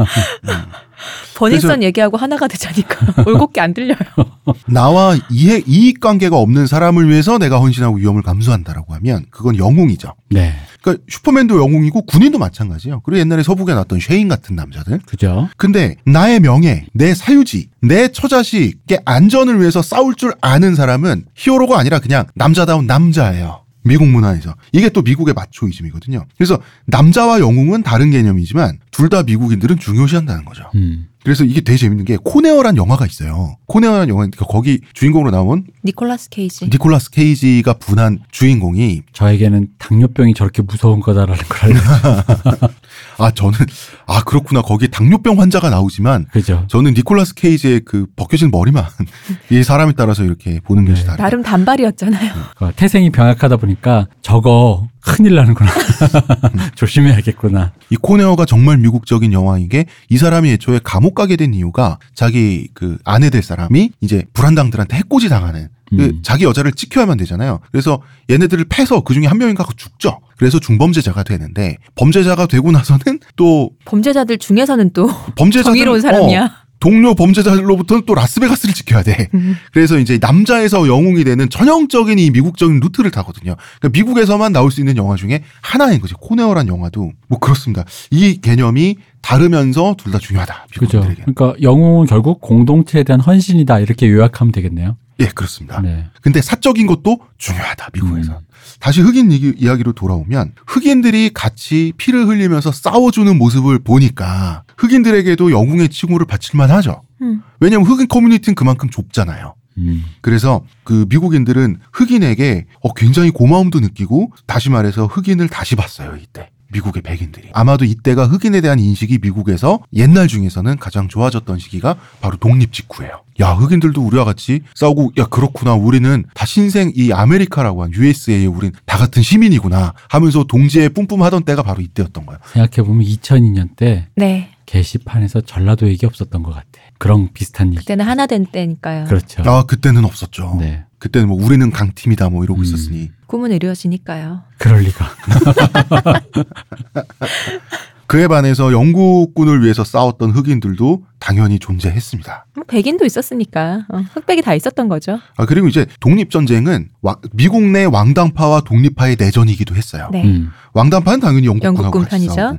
버닝썬 얘기하고 하나가 되자니까 올곧게 안 들려요. 나와 이해 이익 관계가 없는 사람을 위해서 내가 헌신하고 위험을 감수한다라고 하면 그건 영웅이죠. 네, 그러니까 슈퍼맨도 영웅이고 군인도 마찬가지예요. 그리고 옛날에 서북에 나왔던 쉐인 같은 남자들. 그죠? 근데 나의 명예, 내 사유지, 내 처자식의 안전을 위해서 싸울 줄 아는 사람은 히어로가 아니라 그냥 남자다운 남자예요. 미국 문화에서. 이게 또 미국의 마초이즘이거든요. 그래서 남자와 영웅은 다른 개념이지만 둘 다 미국인들은 중요시한다는 거죠. 음. 그래서 이게 되게 재밌는 게 코네어란 영화가 있어요. 코네어란 영화, 그러니까 거기 주인공으로 나온 니콜라스 케이지. 니콜라스 케이지가 분한 주인공이 저에게는 당뇨병이 저렇게 무서운 거다라는 걸 알려. 아 저는 아 그렇구나 거기에 당뇨병 환자가 나오지만 그죠? 저는 니콜라스 케이지의 그 벗겨진 머리만 이 사람에 따라서 이렇게 보는 것이 네. 다르다. 나름 단발이었잖아요. 그 태생이 병약하다 보니까 저거 큰일 나는구나. 조심해야겠구나. 이 콘에어가 정말 미국적인 영화인 게 이 사람이 애초에 감옥 가게 된 이유가 자기 그 아내 될 사람이 이제 불한당들한테 해코지 당하는 그 음. 자기 여자를 지켜야만 되잖아요. 그래서 얘네들을 패서 그 중에 한 명인가 죽죠. 그래서 중범죄자가 되는데 범죄자가 되고 나서는 또 범죄자들 중에서는 또 범죄자들 정의로운 사람이야. 동료 범죄자로부터는 또 라스베가스를 지켜야 돼. 음. 그래서 이제 남자에서 영웅이 되는 전형적인 이 미국적인 루트를 타거든요. 그러니까 미국에서만 나올 수 있는 영화 중에 하나인 거지. 콘에어란 영화도 뭐 그렇습니다. 이 개념이 다르면서 둘 다 중요하다. 그죠? 미국인들에게. 그러니까 영웅은 결국 공동체에 대한 헌신이다 이렇게 요약하면 되겠네요. 예, 그렇습니다. 네. 근데 사적인 것도 중요하다. 미국에서. 음. 다시 흑인 이야기로 돌아오면 흑인들이 같이 피를 흘리면서 싸워주는 모습을 보니까 흑인들에게도 영웅의 칭호를 바칠만 하죠. 음. 왜냐하면 흑인 커뮤니티는 그만큼 좁잖아요. 음. 그래서 그 미국인들은 흑인에게 어, 굉장히 고마움도 느끼고 다시 말해서 흑인을 다시 봤어요 이때 미국의 백인들이 아마도 이때가 흑인에 대한 인식이 미국에서 옛날 중에서는 가장 좋아졌던 시기가 바로 독립 직후예요. 야 흑인들도 우리와 같이 싸우고 야 그렇구나 우리는 다 신생 이 아메리카라고 한 USA에 우린 다 같은 시민이구나 하면서 동지에 뿜뿜하던 때가 바로 이때였던 거예요. 생각해보면 2002년 때 네. 게시판에서 전라도 얘기 없었던 것 같아. 그런 비슷한 얘기. 그때는 하나 된 때니까요. 그렇죠. 아 그때는 없었죠. 네. 그때는 뭐 우리는 강팀이다 뭐 이러고 음. 있었으니 꿈은 이루어지니까요. 그럴 리가. 그에 반해서 영국군을 위해서 싸웠던 흑인들도 당연히 존재했습니다. 뭐 백인도 있었으니까 어, 흑백이 다 있었던 거죠. 아 그리고 이제 독립 전쟁은 와- 미국 내 왕당파와 독립파의 내전이기도 했어요. 네. 음. 왕당파는 당연히 영국군하고 영국군 같이 편이죠. 싸우고.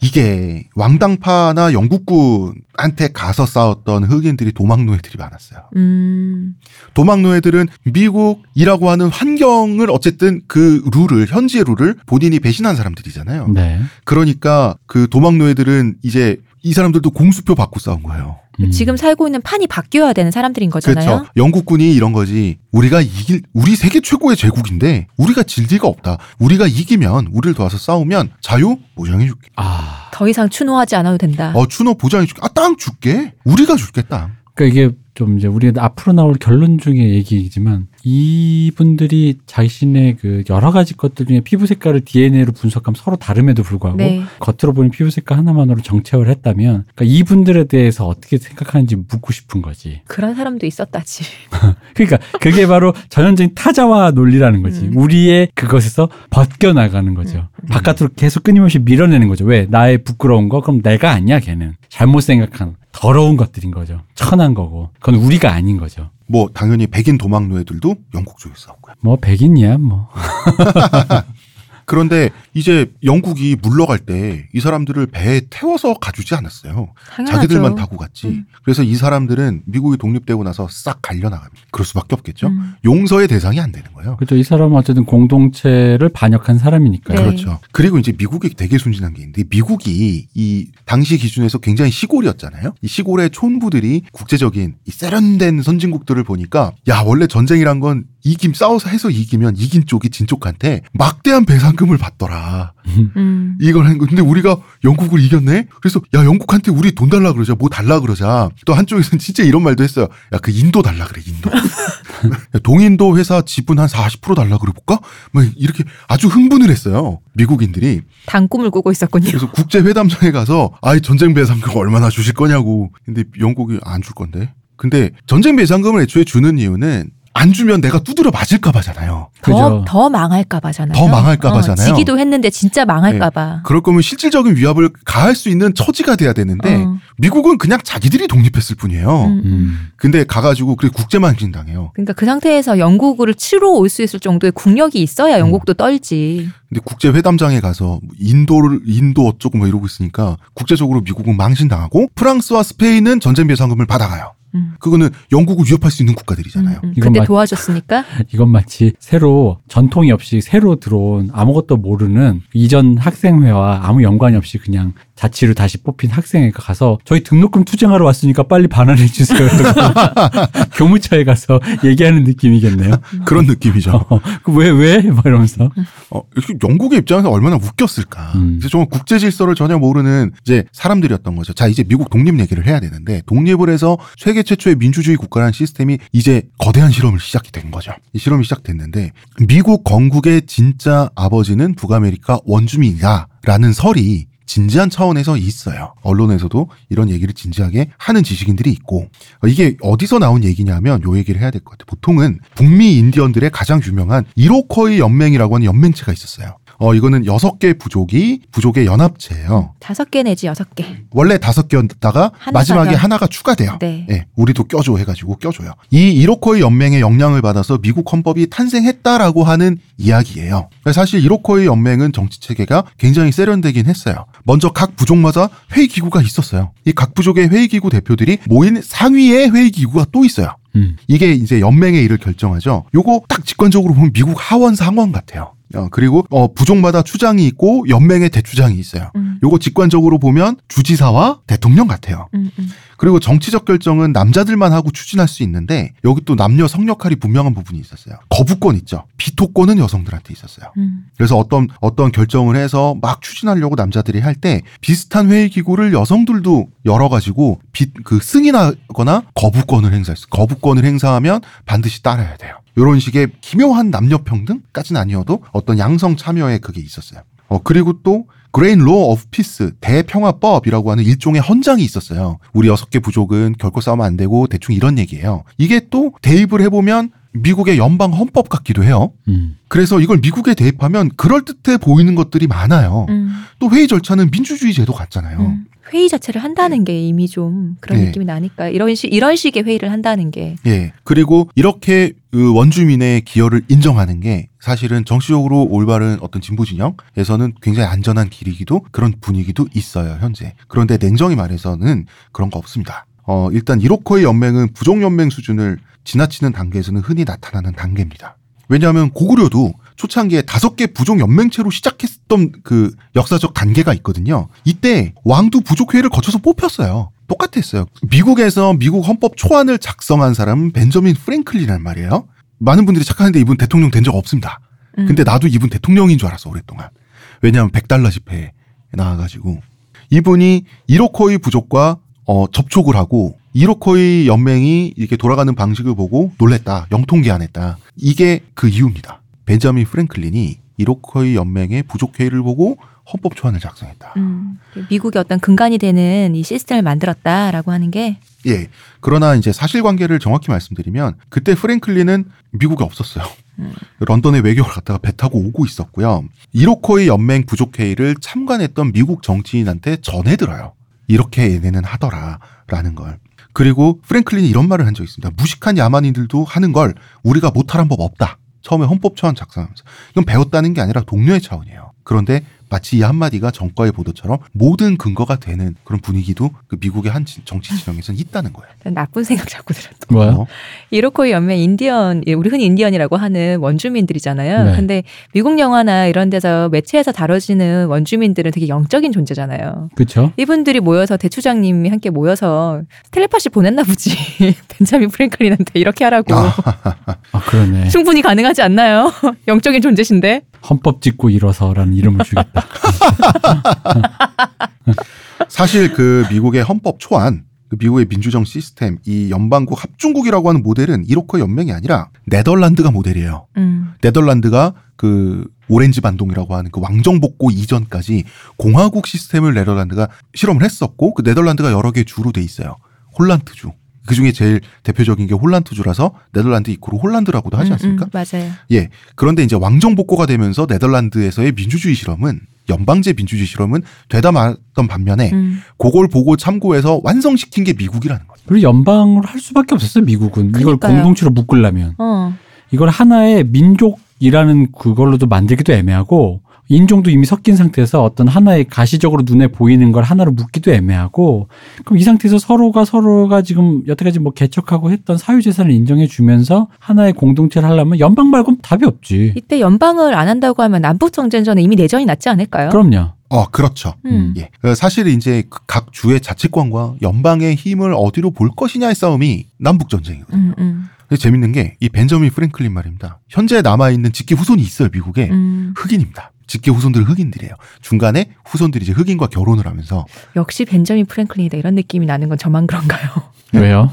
이게 왕당파나 영국군한테 가서 싸웠던 흑인들이 도망노예들이 많았어요. 음. 도망노예들은 미국이라고 하는 환경을 어쨌든 그 룰을 현지의 룰을 본인이 배신한 사람들이잖아요. 네. 그러니까 그 도망노예들은 이제 이 사람들도 공수표 받고 싸운 거예요. 음. 지금 살고 있는 판이 바뀌어야 되는 사람들인 거잖아요. 그렇죠. 영국군이 이런 거지. 우리가 이길 우리 세계 최고의 제국인데 우리가 질 리가 없다. 우리가 이기면 우리를 도와서 싸우면 자유 보장해 줄게. 아. 더 이상 추노하지 않아도 된다. 어 추노 보장해 줄게. 아 땅 줄게. 우리가 줄게 땅. 그러니까 이게 좀 이제 우리가 앞으로 나올 결론 중에 얘기이지만 이분들이 자신의 그 여러 가지 것들 중에 피부 색깔을 DNA로 분석하면 서로 다름에도 불구하고 네. 겉으로 보이는 피부 색깔 하나만으로 정체화를 했다면 그러니까 이분들에 대해서 어떻게 생각하는지 묻고 싶은 거지. 그런 사람도 있었다지. 그러니까 그게 바로 전형적인 타자화 논리라는 거지. 음. 우리의 그것에서 벗겨 나가는 거죠. 음. 바깥으로 계속 끊임없이 밀어내는 거죠. 왜? 나의 부끄러운 거? 그럼 내가 아니야, 걔는. 잘못 생각한 더러운 것들인 거죠. 천한 거고. 그건 우리가 아닌 거죠. 뭐 당연히 백인 도망노예들도 영국 쪽에 싸웠고요. 뭐 백인이야, 뭐. 그런데 이제 영국이 물러갈 때 이 사람들을 배에 태워서 가주지 않았어요. 당연하죠. 자기들만 타고 갔지. 음. 그래서 이 사람들은 미국이 독립되고 나서 싹 갈려나갑니다. 그럴 수밖에 없겠죠. 음. 용서의 대상이 안 되는 거예요. 그렇죠. 이 사람은 어쨌든 공동체를 반역한 사람이니까요. 네. 그렇죠. 그리고 이제 미국이 되게 순진한 게 있는데 미국이 이 당시 기준에서 굉장히 시골이었잖아요. 이 시골의 촌부들이 국제적인 이 세련된 선진국들을 보니까 야 원래 전쟁이란 건 이김 싸워서 해서 이기면 이긴 쪽이 진 쪽한테 막대한 배상금을 받더라. 음. 이걸 한 거. 근데 우리가 영국을 이겼네? 그래서, 야, 영국한테 우리 돈 달라 그러자. 뭐 달라 그러자. 또 한쪽에서는 진짜 이런 말도 했어요. 야, 그 인도 달라 그래, 인도. 야, 동인도 회사 지분 한 40% 달라 그래 볼까? 뭐 이렇게 아주 흥분을 했어요. 미국인들이. 단꿈을 꾸고 있었군요. 그래서 국제 회담장에 가서, 아이, 전쟁 배상금 얼마나 주실 거냐고. 근데 영국이 안 줄 건데. 근데 전쟁 배상금을 애초에 주는 이유는 안 주면 내가 두드려 맞을까 봐잖아요. 더. 더 망할까 봐잖아요. 더 망할까 봐잖아요. 지기도 했는데 진짜 망할까 봐. 그럴 거면 실질적인 위협을 가할 수 있는 처지가 돼야 되는데 어. 미국은 그냥 자기들이 독립했을 뿐이에요. 음. 음. 근데 가가지고 그래 국제만신 당해요. 그러니까 그 상태에서 영국을 치러 올 수 있을 정도의 국력이 있어야 영국도 떨지. 근데 국제 회담장에 가서 인도를 인도 어쩌고 뭐 이러고 있으니까 국제적으로 미국은 망신 당하고 프랑스와 스페인은 전쟁 배상금을 받아가요. 음. 그거는 영국을 위협할 수 있는 국가들이잖아요. 음, 음. 그때 맞- 도와줬으니까. 이건 마치 새로 전통이 없이 새로 들어온 아무것도 모르는 이전 학생회와 아무 연관이 없이 그냥 자치로 다시 뽑힌 학생회가 가서 저희 등록금 투쟁하러 왔으니까 빨리 반환해 주세요. 교무처에 가서 얘기하는 느낌이겠네요. 그런 느낌이죠. 어, 그왜 왜? 막 이러면서. 어, 영국의 입장에서 얼마나 웃겼을까. 음. 그래서 정말 국제 질서를 전혀 모르는 이제 사람들이었던 거죠. 자, 이제 미국 독립 얘기를 해야 되는데 독립을 해서 세계 최초의 민주주의 국가라는 시스템이 이제 거대한 실험을 시작이 된 거죠. 이 실험이 시작됐는데 미국 건국의 진짜 아버지는 북아메리카 원주민이다 라는 설이 진지한 차원에서 있어요. 언론에서도 이런 얘기를 진지하게 하는 지식인들이 있고 어, 이게 어디서 나온 얘기냐면 요 얘기를 해야 될 것 같아요. 보통은 북미 인디언들의 가장 유명한 이로커이 연맹이라고 하는 연맹체가 있었어요. 어 이거는 여섯 개 부족이 부족의 연합체예요. 다섯 개 내지 여섯 개. 원래 다섯 개였다가 하나가 마지막에 더- 하나가 추가돼요. 네. 예, 우리도 껴줘 해가지고 껴줘요. 이 이로코이 연맹의 영향을 받아서 미국 헌법이 탄생했다라고 하는 이야기예요. 사실 이로코이 연맹은 정치 체계가 굉장히 세련되긴 했어요. 먼저 각 부족마다 회의 기구가 있었어요. 이 각 부족의 회의 기구 대표들이 모인 상위의 회의 기구가 또 있어요. 음. 이게 이제 연맹의 일을 결정하죠. 요거 딱 직관적으로 보면 미국 하원 상원 같아요. 어, 그리고 어, 부족마다 추장이 있고 연맹의 대추장이 있어요. 음. 요거 직관적으로 보면 주지사와 대통령 같아요. 음, 음. 그리고 정치적 결정은 남자들만 하고 추진할 수 있는데 여기 또 남녀 성역할이 분명한 부분이 있었어요. 거부권 있죠. 비토권은 여성들한테 있었어요. 음. 그래서 어떤 어떤 결정을 해서 막 추진하려고 남자들이 할 때 비슷한 회의 기구를 여성들도 열어 가지고 그 승인하거나 거부권을 행사했어. 거부권을 행사하면 반드시 따라야 돼요. 이런 식의 기묘한 남녀 평등까지는 아니어도 어떤 양성 참여에 그게 있었어요. 어 그리고 또 Great Law of Peace 대평화법이라고 하는 일종의 헌장이 있었어요. 우리 여섯 개 부족은 결코 싸우면 안 되고 대충 이런 얘기예요. 이게 또 대입을 해보면 미국의 연방 헌법 같기도 해요. 음. 그래서 이걸 미국에 대입하면 그럴 듯해 보이는 것들이 많아요. 음. 또 회의 절차는 민주주의 제도 같잖아요. 음. 회의 자체를 한다는 게 이미 좀 그런 네. 느낌이 나니까 이런 식 이런 식의 회의를 한다는 게 예. 그리고 이렇게 그 원주민의 기여를 인정하는 게 사실은 정치적으로 올바른 어떤 진보 진영에서는 굉장히 안전한 길이기도 그런 분위기도 있어요, 현재. 그런데 냉정히 말해서는 그런 거 없습니다. 어, 일단 이로코의 연맹은 부족 연맹 수준을 지나치는 단계에서는 흔히 나타나는 단계입니다. 왜냐하면 고구려도 초창기에 다섯 개 부족 연맹체로 시작했던 그 역사적 단계가 있거든요. 이때 왕도 부족회의를 거쳐서 뽑혔어요. 똑같았어요. 미국에서 미국 헌법 초안을 작성한 사람은 벤저민 프랭클린이란 말이에요. 많은 분들이 착각하는데 이분 대통령 된 적 없습니다. 음. 근데 나도 이분 대통령인 줄 알았어 오랫동안. 왜냐하면 100달러 집회에 나와가지고 이분이 이로코이 부족과 어, 접촉을 하고 이로코이 연맹이 이렇게 돌아가는 방식을 보고 놀랬다. 영통기한했다. 이게 그 이유입니다. 벤자민 프랭클린이 이로코이 연맹의 부족 회의를 보고 헌법 초안을 작성했다. 음, 미국의 어떤 근간이 되는 이 시스템을 만들었다라고 하는 게 예. 그러나 이제 사실관계를 정확히 말씀드리면 그때 프랭클린은 미국에 없었어요. 음. 런던에 외교를 갔다가 배 타고 오고 있었고요. 이로코이 연맹 부족회의를 참관했던 미국 정치인한테 전해 들어요. 이렇게 얘네는 하더라라는 걸. 그리고 프랭클린이 이런 말을 한 적이 있습니다. 무식한 야만인들도 하는 걸 우리가 못하란 법 없다. 처음에 헌법 초안 작성하면서 이건 배웠다는 게 아니라 동료의 차원이에요. 그런데 마치 이 한마디가 정과의 보도처럼 모든 근거가 되는 그런 분위기도 그 미국의 한 지- 정치 진영에서는 있다는 거예요. 나쁜 생각 자꾸 들었어. 뭐요? 어? 이로쿼이 연맹 인디언, 예, 우리 흔히 인디언이라고 하는 원주민들이잖아요. 네. 근데 미국 영화나 이런 데서 매체에서 다뤄지는 원주민들은 되게 영적인 존재잖아요. 그렇죠. 이분들이 모여서 대추장님이 함께 모여서 텔레파시 보냈나 보지. 벤자민 프랭클린한테 이렇게 하라고. 아 그러네. 충분히 가능하지 않나요? 영적인 존재신데. 헌법 짓고 일어서라는 이름을 주겠다. 사실 그 미국의 헌법 초안, 그 미국의 민주정 시스템, 이 연방국 합중국이라고 하는 모델은 이로쿼이 연맹이 아니라 네덜란드가 모델이에요. 음. 네덜란드가 그 오렌지 반동이라고 하는 그 왕정 복고 이전까지 공화국 시스템을 네덜란드가 실험을 했었고 그 네덜란드가 여러 개 주로 돼 있어요. 홀란트주. 그 중에 제일 대표적인 게 홀란트주라서 네덜란드 이코로 홀란드라고도 하지 음, 않습니까? 음, 맞아요. 예. 그런데 이제 왕정 복고가 되면서 네덜란드에서의 민주주의 실험은 연방제 민주주의 실험은 되다 말던 반면에 음. 그걸 보고 참고해서 완성시킨 게 미국이라는 거죠. 그리고 연방으로 할 수밖에 없었어요 미국은 이걸 그러니까요. 공동체로 묶으려면 어. 이걸 하나의 민족이라는 그걸로도 만들기도 애매하고 인종도 이미 섞인 상태에서 어떤 하나의 가시적으로 눈에 보이는 걸 하나로 묶기도 애매하고 그럼 이 상태에서 서로가 서로가 지금 여태까지 뭐 개척하고 했던 사유재산을 인정해 주면서 하나의 공동체를 하려면 연방 말고는 답이 없지. 이때 연방을 안 한다고 하면 남북 정전 전에 이미 내전이 났지 않을까요? 그럼요. 어, 그렇죠. 음. 예. 어, 사실 이제 그각 주의 자치권과 연방의 힘을 어디로 볼 것이냐의 싸움이 남북 전쟁이거든요. 음, 음, 근데 재밌는 게 이 벤저민 프랭클린 말입니다. 현재 남아 있는 직계 후손이 있어요, 미국에. 음. 흑인입니다. 직계 후손들 흑인들이에요. 중간에 후손들이 이제 흑인과 결혼을 하면서 역시 벤자민 프랭클린이다 이런 느낌이 나는 건 저만 그런가요? 왜요?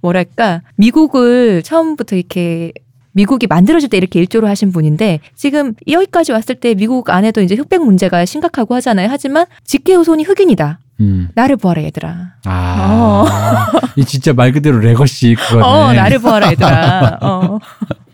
뭐랄까 미국을 처음부터 이렇게 미국이 만들어질 때 이렇게 일조를 하신 분인데 지금 여기까지 왔을 때 미국 안에도 이제 흑백 문제가 심각하고 하잖아요. 하지만 직계 후손이 흑인이다. 음. 나를 보아라 얘들아. 아, 이 진짜 말 그대로 legacy 그거네. 어 나를 보아라 얘들아. 어.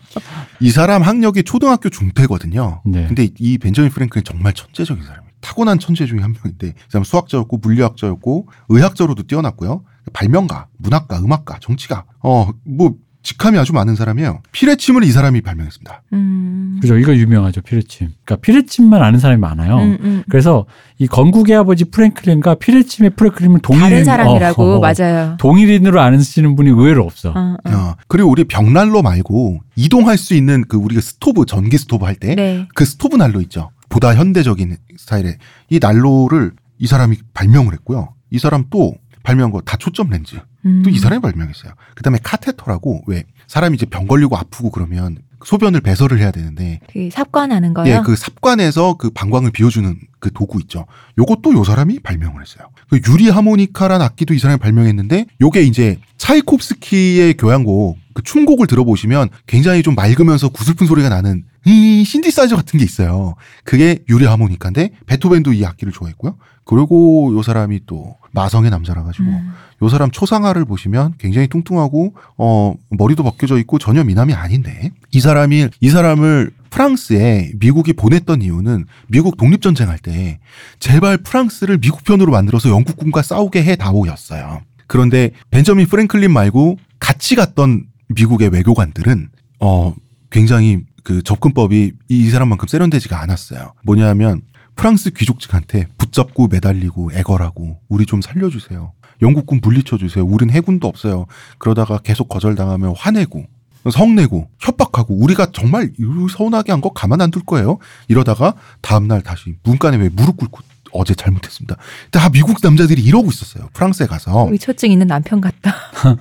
이 사람 학력이 초등학교 중퇴거든요. 네. 근데 이 벤저민 프랭클린 정말 천재적인 사람이에요. 타고난 천재 중에 한 명인데 이 사람 수학자였고 물리학자였고 의학자로도 뛰어났고요. 발명가, 문학가, 음악가, 정치가 어 뭐 직함이 아주 많은 사람이에요. 피뢰침을 이 사람이 발명했습니다. 음. 그죠. 이거 유명하죠. 피뢰침. 그러니까 피뢰침만 아는 사람이 많아요. 음, 음. 그래서 이 건국의 아버지 프랭클린과 피뢰침의 프랭클린을 동일 다른 사람이라고 어, 어, 맞아요. 동일인으로 아시는 분이 의외로 없어. 어, 어. 어, 그리고 우리 벽난로 말고 이동할 수 있는 그 우리가 스토브 전기 스토브 할 때그 네. 스토브 난로 있죠. 보다 현대적인 스타일의 이 난로를 이 사람이 발명을 했고요. 이 사람 또 발명한 거 다 초점 렌즈. 음. 또이 사람이 발명했어요. 그다음에 카테터라고 왜 사람이 이제 병 걸리고 아프고 그러면 소변을 배설을 해야 되는데 그 삽관하는 거요. 예, 그 삽관에서 그 방광을 비워주는 그 도구 있죠. 요것도 요 사람이 발명을 했어요. 그 유리 하모니카란 악기도 이 사람이 발명했는데 요게 이제 차이콥스키의 교향곡 그 춤곡을 들어보시면 굉장히 좀 맑으면서 구슬픈 소리가 나는 이 신디사이저 같은 게 있어요. 그게 유리 하모니카인데 베토벤도 이 악기를 좋아했고요. 그리고 요 사람이 또 마성의 남자라 가지고 음. 요 사람 초상화를 보시면 굉장히 뚱뚱하고 어 머리도 벗겨져 있고 전혀 미남이 아닌데 이 사람이 이 사람을 프랑스에 미국이 보냈던 이유는 미국 독립 전쟁 할 때 제발 프랑스를 미국 편으로 만들어서 영국군과 싸우게 해 다오였어요. 그런데 벤저민 프랭클린 말고 같이 갔던 미국의 외교관들은 어 굉장히 그 접근법이 이 사람만큼 세련되지가 않았어요. 뭐냐면 프랑스 귀족층한테 붙잡고 매달리고 애걸하고 우리 좀 살려주세요. 영국군 물리쳐주세요. 우린 해군도 없어요. 그러다가 계속 거절당하면 화내고 성내고 협박하고 우리가 정말 이 서운하게 한 거 가만 안 둘 거예요. 이러다가 다음날 다시 문간에 왜 무릎 꿇고 어제 잘못했습니다. 다 미국 남자들이 이러고 있었어요. 프랑스에 가서. 의처증 있는 남편 같다.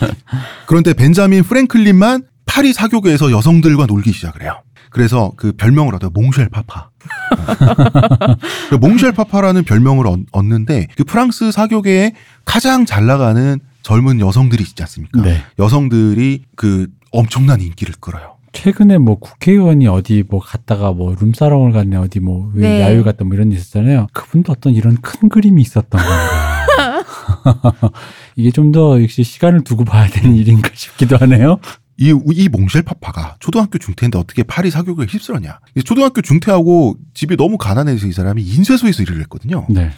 그런데 벤자민 프랭클린만 파리 사교계에서 여성들과 놀기 시작을 해요. 그래서 그 별명을 얻어요. 몽쉘 파파. 그 몽쉘 파파라는 별명을 얻, 얻는데 그 프랑스 사교계에 가장 잘 나가는 젊은 여성들이 있지 않습니까? 네. 여성들이 그 엄청난 인기를 끌어요. 최근에 뭐 국회의원이 어디 뭐 갔다가 뭐 룸사롱을 갔네 어디 뭐 네. 야유 갔다 뭐 이런 일 있었잖아요. 그분도 어떤 이런 큰 그림이 있었던 건가. 이게 좀 더 역시 시간을 두고 봐야 되는 일인가 싶기도 하네요. 이, 이 몽쉘 파파가 초등학교 중퇴인데 어떻게 파리 사교육에 휩쓸었냐. 이 초등학교 중퇴하고 집이 너무 가난해서 이 사람이 인쇄소에서 일을 했거든요. 네.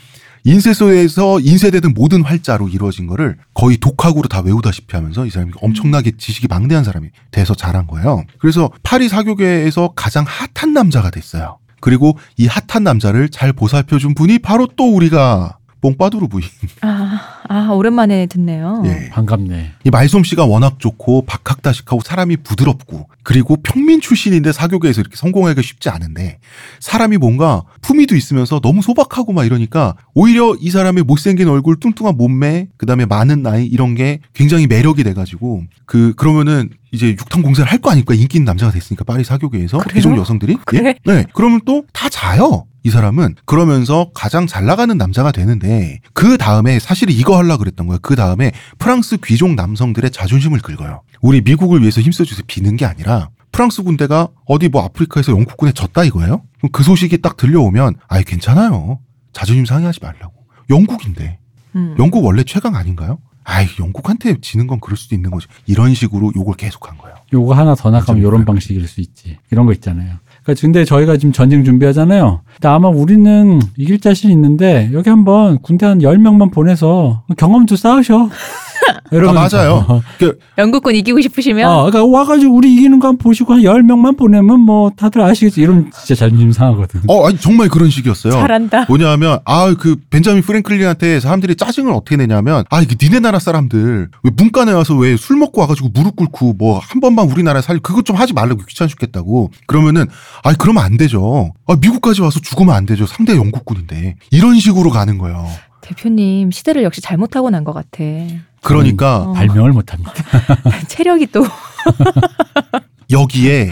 인쇄소에서 인쇄되는 모든 활자로 이루어진 거를 거의 독학으로 다 외우다시피 하면서 이 사람이 엄청나게 지식이 방대한 사람이 돼서 자란 거예요. 그래서 파리 사교계에서 가장 핫한 남자가 됐어요. 그리고 이 핫한 남자를 잘 보살펴준 분이 바로 또 우리가 뽕빠두루 부인. 아, 아 오랜만에 듣네요. 예. 반갑네. 이 말솜씨가 워낙 좋고 박학다식하고 사람이 부드럽고 그리고 평민 출신인데 사교계에서 이렇게 성공하기가 쉽지 않은데 사람이 뭔가 품위도 있으면서 너무 소박하고 막 이러니까 오히려 이 사람의 못생긴 얼굴 뚱뚱한 몸매 그다음에 많은 나이 이런 게 굉장히 매력이 돼가지고 그 그러면은 이제 육탕 공사를 할 거 아닙니까 인기 있는 남자가 됐으니까 파리 사교계에서 그래요? 귀족 여성들이 그래? 예? 네 그러면 또 다 자요 이 사람은 그러면서 가장 잘 나가는 남자가 되는데 그 다음에 사실 이거 하려 그랬던 거예요. 그 다음에 프랑스 귀족 남성들의 자존심을 긁어요. 우리 미국을 위해서 힘써주세요 비는 게 아니라 프랑스 군대가 어디 뭐 아프리카에서 영국군에 졌다 이거예요? 그럼 그 소식이 딱 들려오면 아이 괜찮아요. 자존심 상해하지 말라고. 영국인데 음. 영국 원래 최강 아닌가요? 아이 영국한테 지는 건 그럴 수도 있는 거죠. 이런 식으로 욕을 계속한 거예요. 요거 하나 더 나가면 맞아요. 이런 방식일 수 있지. 이런 거 있잖아요. 그러니까 근데 저희가 지금 전쟁 준비하잖아요. 근데 아마 우리는 이길 자신 있는데 여기 한번 군대 한 10명만 보내서 경험도 쌓으셔. 이러면서. 아, 맞아요. 영국군 이기고 싶으시면 어, 그러니까 와가지고 우리 이기는 거 한번 보시고 한 10명만 보내면 뭐 다들 아시겠지. 이러면 진짜 자존심 상하거든. 어 아니 정말 그런 식이었어요. 잘한다. 뭐냐면 아 그 벤자민 프랭클린한테 사람들이 짜증을 어떻게 내냐면 아 이게 니네 나라 사람들 왜 문간에 와서 왜 술 먹고 와가지고 무릎 꿇고 뭐 한 번만 우리나라 살 그것 좀 하지 말라고 귀찮아 죽겠다고 그러면은 아 그러면 안 되죠 아 미국까지 와서 죽으면 안 되죠 상대 영국군인데 이런 식으로 가는 거예요 대표님 시대를 역시 잘못하고 난 것 같아. 그러니까 어. 발명을 못합니다. 체력이 또 여기에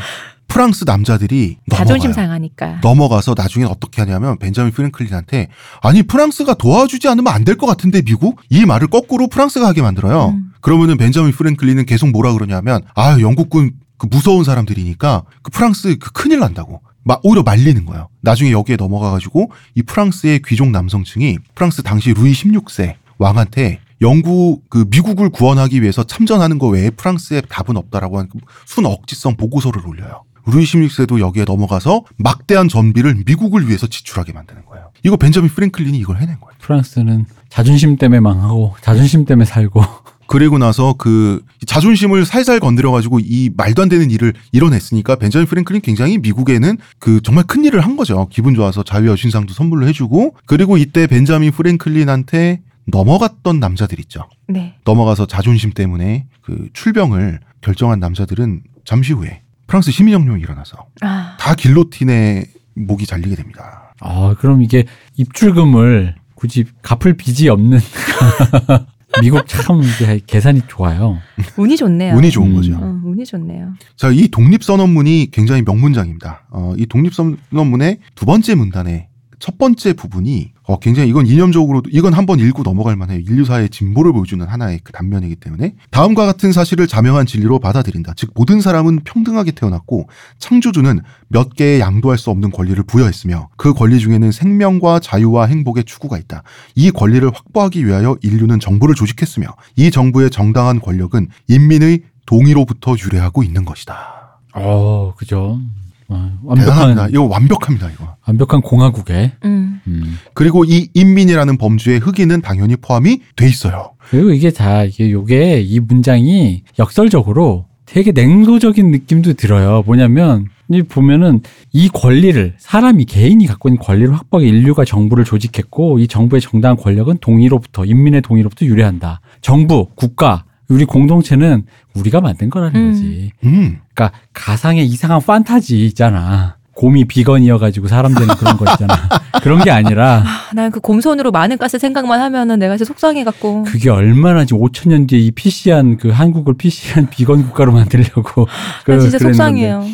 프랑스 남자들이 자존심 넘어가요. 상하니까. 넘어가서 나중에 어떻게 하냐면 벤자민 프랭클린한테 아니 프랑스가 도와주지 않으면 안 될 것 같은데 미국 이 말을 거꾸로 프랑스가 하게 만들어요. 음. 그러면은 벤자민 프랭클린은 계속 뭐라 그러냐면 아 영국군 그 무서운 사람들이니까 그 프랑스 그 큰일 난다고. 막 오히려 말리는 거예요. 나중에 여기에 넘어가 가지고 이 프랑스의 귀족 남성층이 프랑스 당시 루이 16세 왕한테 영국 그 미국을 구원하기 위해서 참전하는 거 외에 프랑스에 답은 없다라고 한 순억지성 보고서를 올려요. 루이 16세도 여기에 넘어가서 막대한 전비를 미국을 위해서 지출하게 만드는 거예요. 이거 벤자민 프랭클린이 이걸 해낸 거예요. 프랑스는 자존심 때문에 망하고 자존심 때문에 살고 그리고 나서 그 자존심을 살살 건드려 가지고 이 말도 안 되는 일을 이뤄냈으니까 벤자민 프랭클린 굉장히 미국에는 그 정말 큰 일을 한 거죠. 기분 좋아서 자유 여신상도 선물로 해주고 그리고 이때 벤자민 프랭클린한테 넘어갔던 남자들 있죠. 네. 넘어가서 자존심 때문에 그 출병을 결정한 남자들은 잠시 후에 프랑스 시민혁명이 일어나서 아, 다 길로틴에 목이 잘리게 됩니다. 아, 그럼 이게 입출금을 굳이 갚을 빚이 없는 미국 참 계산이 좋아요. 운이 좋네요. 운이 좋은 음. 거죠. 어, 운이 좋네요. 자, 이 독립선언문이 굉장히 명문장입니다. 어, 이 독립선언문의 두 번째 문단의 첫 번째 부분이 어, 굉장히 이건 이념적으로도 이건 한번 읽고 넘어갈 만해요. 인류사의 진보를 보여주는 하나의 그 단면이기 때문에 다음과 같은 사실을 자명한 진리로 받아들인다. 즉 모든 사람은 평등하게 태어났고 창조주는 몇 개의 양도할 수 없는 권리를 부여했으며 그 권리 중에는 생명과 자유와 행복의 추구가 있다. 이 권리를 확보하기 위하여 인류는 정부를 조직했으며 이 정부의 정당한 권력은 인민의 동의로부터 유래하고 있는 것이다. 어, 그죠. 어, 대단합니다. 완벽한 이거 완벽합니다. 이거. 완벽한 공화국에. 음. 음. 그리고 이 인민이라는 범주에 흑인은 당연히 포함이 돼 있어요. 그리고 이게 다 이게 요게 이 문장이 역설적으로 되게 냉소적인 느낌도 들어요. 뭐냐면 이 보면은 이 권리를 사람이 개인이 갖고 있는 권리를 확보하기 인류가 정부를 조직했고 이 정부의 정당한 권력은 동의로부터 인민의 동의로부터 유래한다. 정부, 국가, 우리 공동체는 우리가 만든 거라는 음. 거지. 음. 그러니까 가상의 이상한 판타지 있잖아. 곰이 비건이어가지고 사람 되는 그런 거 있잖아. 그런 게 아니라 아, 난그 곰손으로 많은 가스 생각만 하면은 내가 진짜 속상해갖고. 그게 얼마나 지금 5천 년 뒤에 이 PC한 그 한국을 PC한 비건 국가로 만들려고 난 그- 진짜 그랬는데. 속상해요.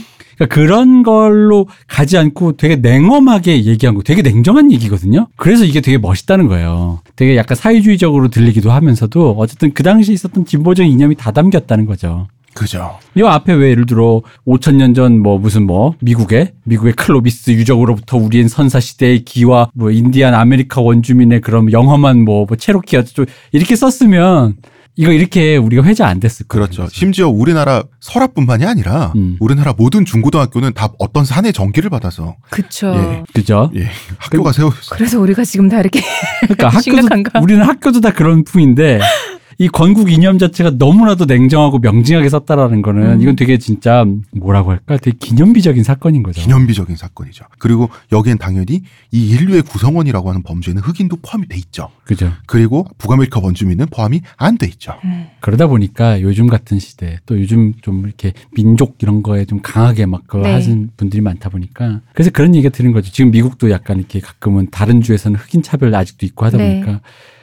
그러니까 그런 걸로 가지 않고 되게 냉엄하게 얘기한 거 되게 냉정한 얘기거든요. 그래서 이게 되게 멋있다는 거예요. 되게 약간 사회주의적으로 들리기도 하면서도 어쨌든 그 당시 있었던 진보적인 이념이 다 담겼다는 거죠. 그죠. 이 앞에 왜 예를 들어 5천 년 전 뭐 무슨 뭐 미국의 미국의 클로비스 유적으로부터 우리의 선사 시대의 기와 뭐 인디안 아메리카 원주민의 그런 영험한 뭐, 뭐 체로키 어쩌고 이렇게 썼으면 이거 이렇게 우리가 회자 안 됐을 거예요. 그렇죠. 심지어 우리나라 설화뿐만이 아니라 음. 우리나라 모든 중고등학교는 다 어떤 산의 정기를 받아서 그쵸. 예. 그죠? 예, 학교가 세워졌어요. 그래서 우리가 지금 다 이렇게 그러니까 학교도 심각한가? 우리는 학교도 다 그런 풍인데 이 건국 이념 자체가 너무나도 냉정하고 명징하게 썼다라는 거는 음. 이건 되게 진짜 뭐라고 할까? 되게 기념비적인 사건인 거죠. 기념비적인 사건이죠. 그리고 여기엔 당연히 이 인류의 구성원이라고 하는 범주는 흑인도 포함이 돼 있죠. 그죠? 그리고 북아메리카 원주민은 포함이 안 돼 있죠. 음. 그러다 보니까 요즘 같은 시대 또 요즘 좀 이렇게 민족 이런 거에 좀 강하게 막 그거 네. 하신 분들이 많다 보니까 그래서 그런 얘기가 드는 거죠. 지금 미국도 약간 이렇게 가끔은 다른 주에서는 흑인 차별 아직도 있고 하다 네. 보니까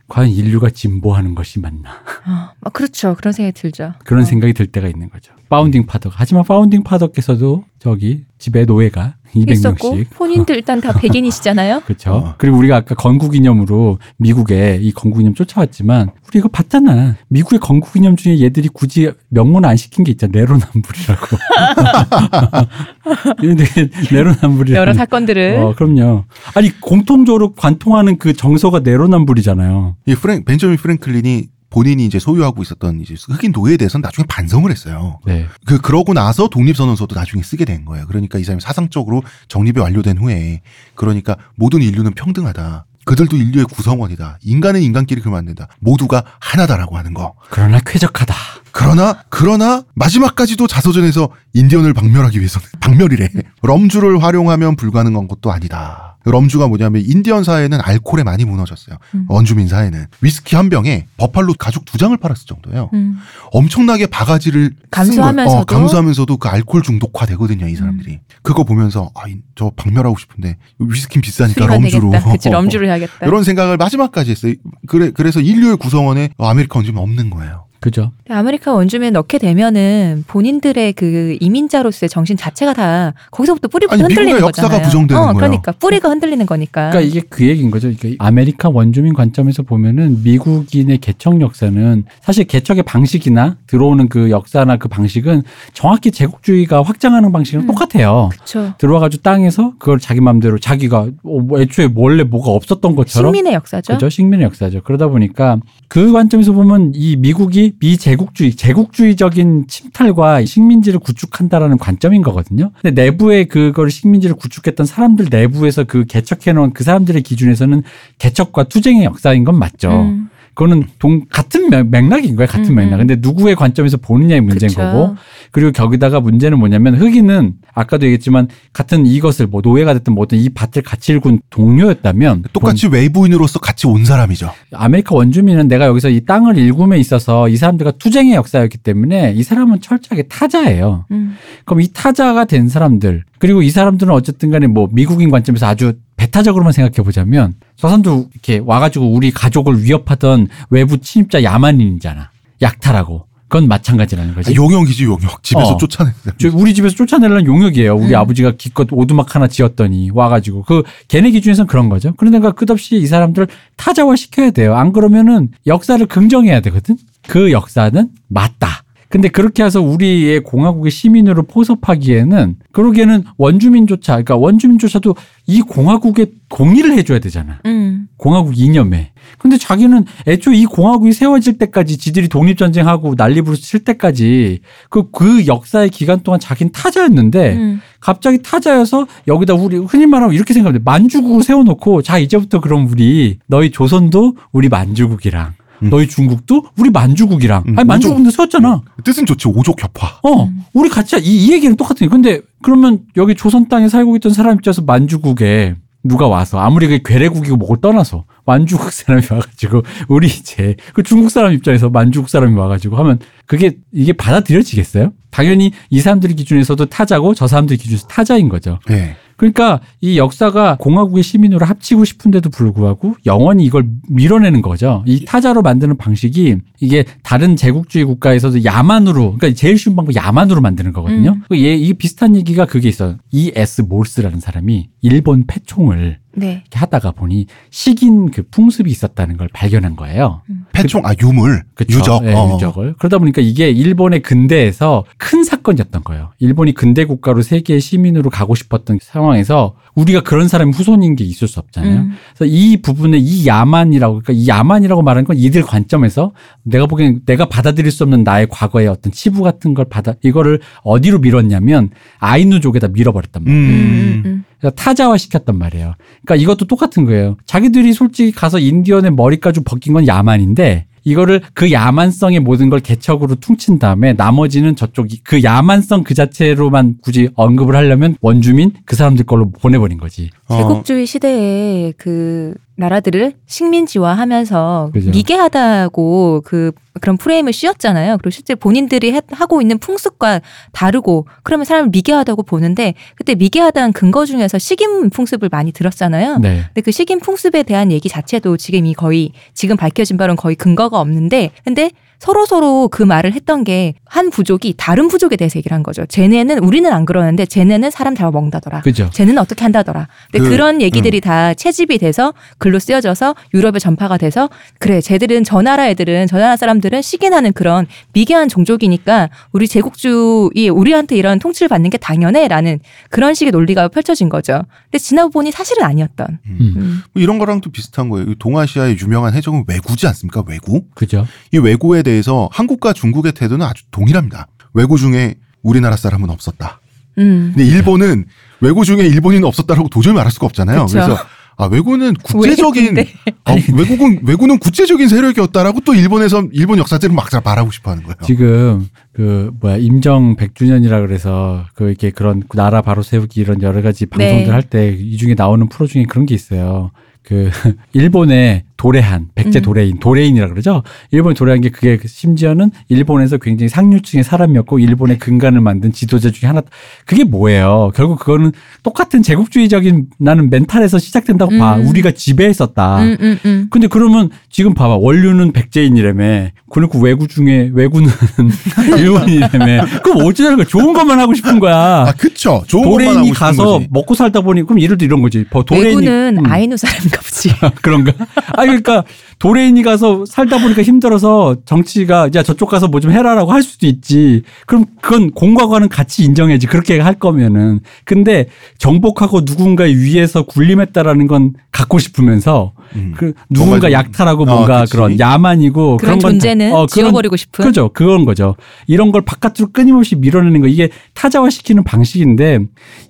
과연 인류가 진보하는 것이 맞나 어, 아, 그렇죠. 그런 생각이 들죠. 그런 어. 생각이 들 때가 있는 거죠. founding father 하지만 founding father께서도 저기 집에 노예가 있었고 200명씩 본인들 일단 다 백인이시잖아요. 그렇죠. 어. 그리고 우리가 아까 건국이념으로 미국에 이 건국이념 쫓아왔지만 우리 이거 봤잖아. 미국의 건국이념 중에 얘들이 굳이 명문 안 시킨 게 있잖아. 내로남불이라고. 근데 내로남불이라고. 여러 사건들을 어, 그럼요. 아니 공통적으로 관통하는 그 정서가 내로남불이잖아요. 이 프랭 벤저민 프랭클린이 본인이 이제 소유하고 있었던 이제 흑인 노예에 대해서는 나중에 반성을 했어요. 네. 그 그러고 나서 독립선언서도 나중에 쓰게 된 거예요. 그러니까 이 사람이 사상적으로 정립이 완료된 후에 그러니까 모든 인류는 평등하다. 그들도 인류의 구성원이다. 인간은 인간끼리 그러면 안 된다. 모두가 하나다라고 하는 거. 그러나 쾌적하다. 그러나 그러나 마지막까지도 자서전에서 인디언을 박멸하기 위해서는 박멸이래. 럼주를 활용하면 불가능한 것도 아니다. 럼주가 뭐냐면 인디언 사회는 알코올에 많이 무너졌어요. 음. 원주민 사회는 위스키 한 병에 버팔로 가죽 두 장을 팔았을 정도예요. 음. 엄청나게 바가지를 감수하면서도? 거예요. 어, 감수하면서도 그 알코올 중독화 되거든요, 이 사람들이. 음. 그거 보면서 아, 이- 저 박멸하고 싶은데 위스키 비싸니까 럼주로. 그치 럼주를 해야겠다. 이런 생각을 마지막까지 했어요. 그래 그래서 인류의 구성원에 어, 아메리카 원주민 없는 거예요. 그죠? 아메리카 원주민에 넣게 되면은 본인들의 그 이민자로서의 정신 자체가 다 거기서부터 뿌리부터 아니, 흔들리는 거잖아요. 부정되는 어. 그러니까 뿌리가 흔들리는 거니까. 그러니까 이게 그 얘기인 거죠. 그러니까 아메리카 원주민 관점에서 보면은 미국인의 개척 역사는 사실 개척의 방식이나 들어오는 그 역사나 그 방식은 정확히 제국주의가 확장하는 방식이랑 음. 똑같아요. 그렇죠. 들어와가지고 땅에서 그걸 자기 마음대로 자기가 어, 뭐 애초에 원래 뭐가 없었던 것처럼 식민의 역사죠. 그죠? 식민의 역사죠. 그러다 보니까 그 관점에서 보면 이 미국이 미제국주의, 제국주의적인 침탈과 식민지를 구축한다라는 관점인 거거든요. 근데 내부에 그걸 식민지를 구축했던 사람들 내부에서 그 개척해놓은 그 사람들의 기준에서는 개척과 투쟁의 역사인 건 맞죠. 음, 그거는 동, 같은 맥- 맥락인 거예요. 같은 음, 맥락. 근데 누구의 관점에서 보느냐의 문제인 그쵸. 거고. 그리고 거기다가 문제는 뭐냐면 흑인은 아까도 얘기했지만 같은 이것을 뭐 노예가 됐든 뭐든 이 밭을 같이 일군 동료였다면 똑같이 외부인으로서 같이 온 사람이죠. 아메리카 원주민은 내가 여기서 이 땅을 일굼에 있어서 이 사람들과 투쟁의 역사였기 때문에 이 사람은 철저하게 타자예요. 음, 그럼 이 타자가 된 사람들 그리고 이 사람들은 어쨌든 간에 뭐 미국인 관점에서 아주 배타적으로만 생각해 보자면 저 사람도 이렇게 와가지고 우리 가족을 위협하던 외부 침입자 야만인이잖아. 약탈하고. 그건 마찬가지라는 거지. 아, 용역이지 용역. 집에서 어. 쫓아내. 저 우리 집에서 쫓아내려는 용역이에요. 우리 음. 아버지가 기껏 오두막 하나 지었더니 와가지고 그 걔네 기준에서는 그런 거죠. 그러니까 끝없이 이 사람들을 타자화 시켜야 돼요. 안 그러면은 역사를 긍정해야 되거든. 그 역사는 맞다. 근데 그렇게 해서 우리의 공화국의 시민으로 포섭하기에는 그러기에는 원주민조차 그러니까 원주민조차도 이 공화국에 공의를 해줘야 되잖아. 음, 공화국 이념에. 근데 자기는 애초에 이 공화국이 세워질 때까지 지들이 독립전쟁하고 난리부르 칠 때까지 그, 그 역사의 기간 동안 자기는 타자였는데 음. 갑자기 타자여서 여기다 우리 흔히 말하면 이렇게 생각해요. 만주국을 세워놓고 자, 이제부터 그럼 우리 너희 조선도 우리 만주국이랑 음. 너희 중국도 우리 만주국이랑 음, 아니 만주국도 세웠잖아. 뜻은 좋지 오족 협화. 어, 음. 우리 같이 이, 이 얘기는 똑같은 데 근데 그러면 여기 조선 땅에 살고 있던 사람 입장에서 만주국에 누가 와서 아무리 그 괴뢰국이고 뭐를 떠나서 만주국 사람이 와가지고 우리 이제 그 중국 사람 입장에서 만주국 사람이 와가지고 하면 그게 이게 받아들여지겠어요? 당연히 이 사람들 기준에서도 타자고 저 사람들 기준에서 타자인 거죠. 네. 그러니까 이 역사가 공화국의 시민으로 합치고 싶은데도 불구하고 영원히 이걸 밀어내는 거죠. 이 타자로 만드는 방식이 이게 다른 제국주의 국가에서도 야만으로 그러니까 제일 쉬운 방법 야만으로 만드는 거거든요. 음. 그 얘, 이 비슷한 얘기가 그게 있어요. E.S. 몰스라는 사람이 일본 패총을 네. 이렇게 하다가 보니 식인 그 풍습이 있었다는 걸 발견한 거예요. 패총 아 유물 그쵸? 유적 예, 어. 유적을. 그러다 보니까 이게 일본의 근대에서 큰 사건이었던 거예요. 일본이 근대 국가로 세계의 시민으로 가고 싶었던 상황에서 우리가 그런 사람이 후손인 게 있을 수 없잖아요. 음. 그래서 이 부분에 이 야만이라고 그러니까 이 야만이라고 말하는 건 이들 관점에서 내가 보기엔 내가 받아들일 수 없는 나의 과거의 어떤 치부 같은 걸 받아 이거를 어디로 밀었냐면 아이누족에다 밀어버렸단 말이에요. 음, 음. 음. 그러니까 타자화 시켰단 말이에요. 그러니까 이것도 똑같은 거예요. 자기들이 솔직히 가서 인디언의 머리까지 벗긴 건 야만인데 이거를 그 야만성의 모든 걸 개척으로 퉁친 다음에 나머지는 저쪽이 그 야만성 그 자체로만 굳이 언급을 하려면 원주민 그 사람들 걸로 보내버린 거지. 어. 제국주의 시대에 그 나라들을 식민지화하면서 그죠. 미개하다고 그 그런 프레임을 씌웠잖아요. 그리고 실제 본인들이 해- 하고 있는 풍습과 다르고 그러면 사람을 미개하다고 보는데 그때 미개하다는 근거 중에서 식인 풍습을 많이 들었잖아요. 네. 근데 그 식인 풍습에 대한 얘기 자체도 지금 이 거의 지금 밝혀진 바로는 거의 근거가 없는데 근데 서로 서로 그 말을 했던 게 한 부족이 다른 부족에 대해서 얘기를 한 거죠. 쟤네는 우리는 안 그러는데 쟤네는 사람 잡아 먹는다더라. 그죠. 쟤는 어떻게 한다더라. 근데 그, 그, 런 얘기들이 다 채집이 돼서 글로 쓰여져서 유럽에 전파가 돼서 그래 쟤들은 저 나라 애들은 저 나라 사람들은 식인하는 그런 미개한 종족이니까 우리 제국주의 우리한테 이런 통치를 받는 게 당연해라는 그런 식의 논리가 펼쳐진 거죠. 근데 지나고 보니 사실은 아니었던. 음. 음. 뭐 이런 거랑 또 비슷한 거예요. 이 동아시아의 유명한 해적은 왜구지 않습니까? 왜구. 그죠. 이 왜구에 대해서 한국과 중국의 태도는 아주 동일합니다. 왜구 중에 우리나라 사람은 없었다. 음. 근데 일본은 왜구 중에 일본인은 없었다라고 도저히 말할 수가 없잖아요. 그쵸. 그래서 아 외구는 국제적인? 어, 외국은 외구는 국제적인 세력이었다라고 또 일본에서 일본 역사들은 막 말하고 싶어하는 거예요. 지금 그 뭐야 임정 100주년이라 그래서 그 이렇게 그런 나라 바로 세우기 이런 여러 가지 방송들 네. 할때 이 중에 나오는 프로 중에 그런 게 있어요. 그 일본의 도래한 백제 음. 도래인 도래인이라 그러죠. 일본의 도래한 게 그게 심지어는 일본에서 굉장히 상류층의 사람이었고 일본의 근간을 만든 지도자 중에 하나. 그게 뭐예요? 결국 그거는 똑같은 제국주의적인 나는 멘탈에서 시작된다고 봐. 음. 우리가 지배했었다. 음, 음, 음. 근데 그러면 지금 봐봐 원류는 백제인이라며 그리고 외구 중에 외구는 일본인이라며 그럼 어쩌자는 거야 좋은 것만 하고 싶은 거야 아 그쵸. 좋은 것만 도레인이 하고 싶은 가서 거지. 먹고 살다 보니 그럼 예를 들어 이런 거지 버- 도레인이 외구는 음, 아이누 사람인가 보지. 그런가 아 그러니까 도레인이 가서 살다 보니까 힘들어서 정치가 야 저쪽 가서 뭐 좀 해라라고 할 수도 있지. 그럼 그건 공과과는 같이 인정해야지. 그렇게 할 거면은. 근데 정복하고 누군가의 위에서 군림했다라는 건 갖고 싶으면서 음. 그 누군가 약탈하고 어, 뭔가 그치. 그런 야만이고 그런 건 존재는 어, 그런- 지워버리고 싶은. 그죠. 그건 거죠. 이런 걸 바깥으로 끊임없이 밀어내는 거. 이게 타자화 시키는 방식인데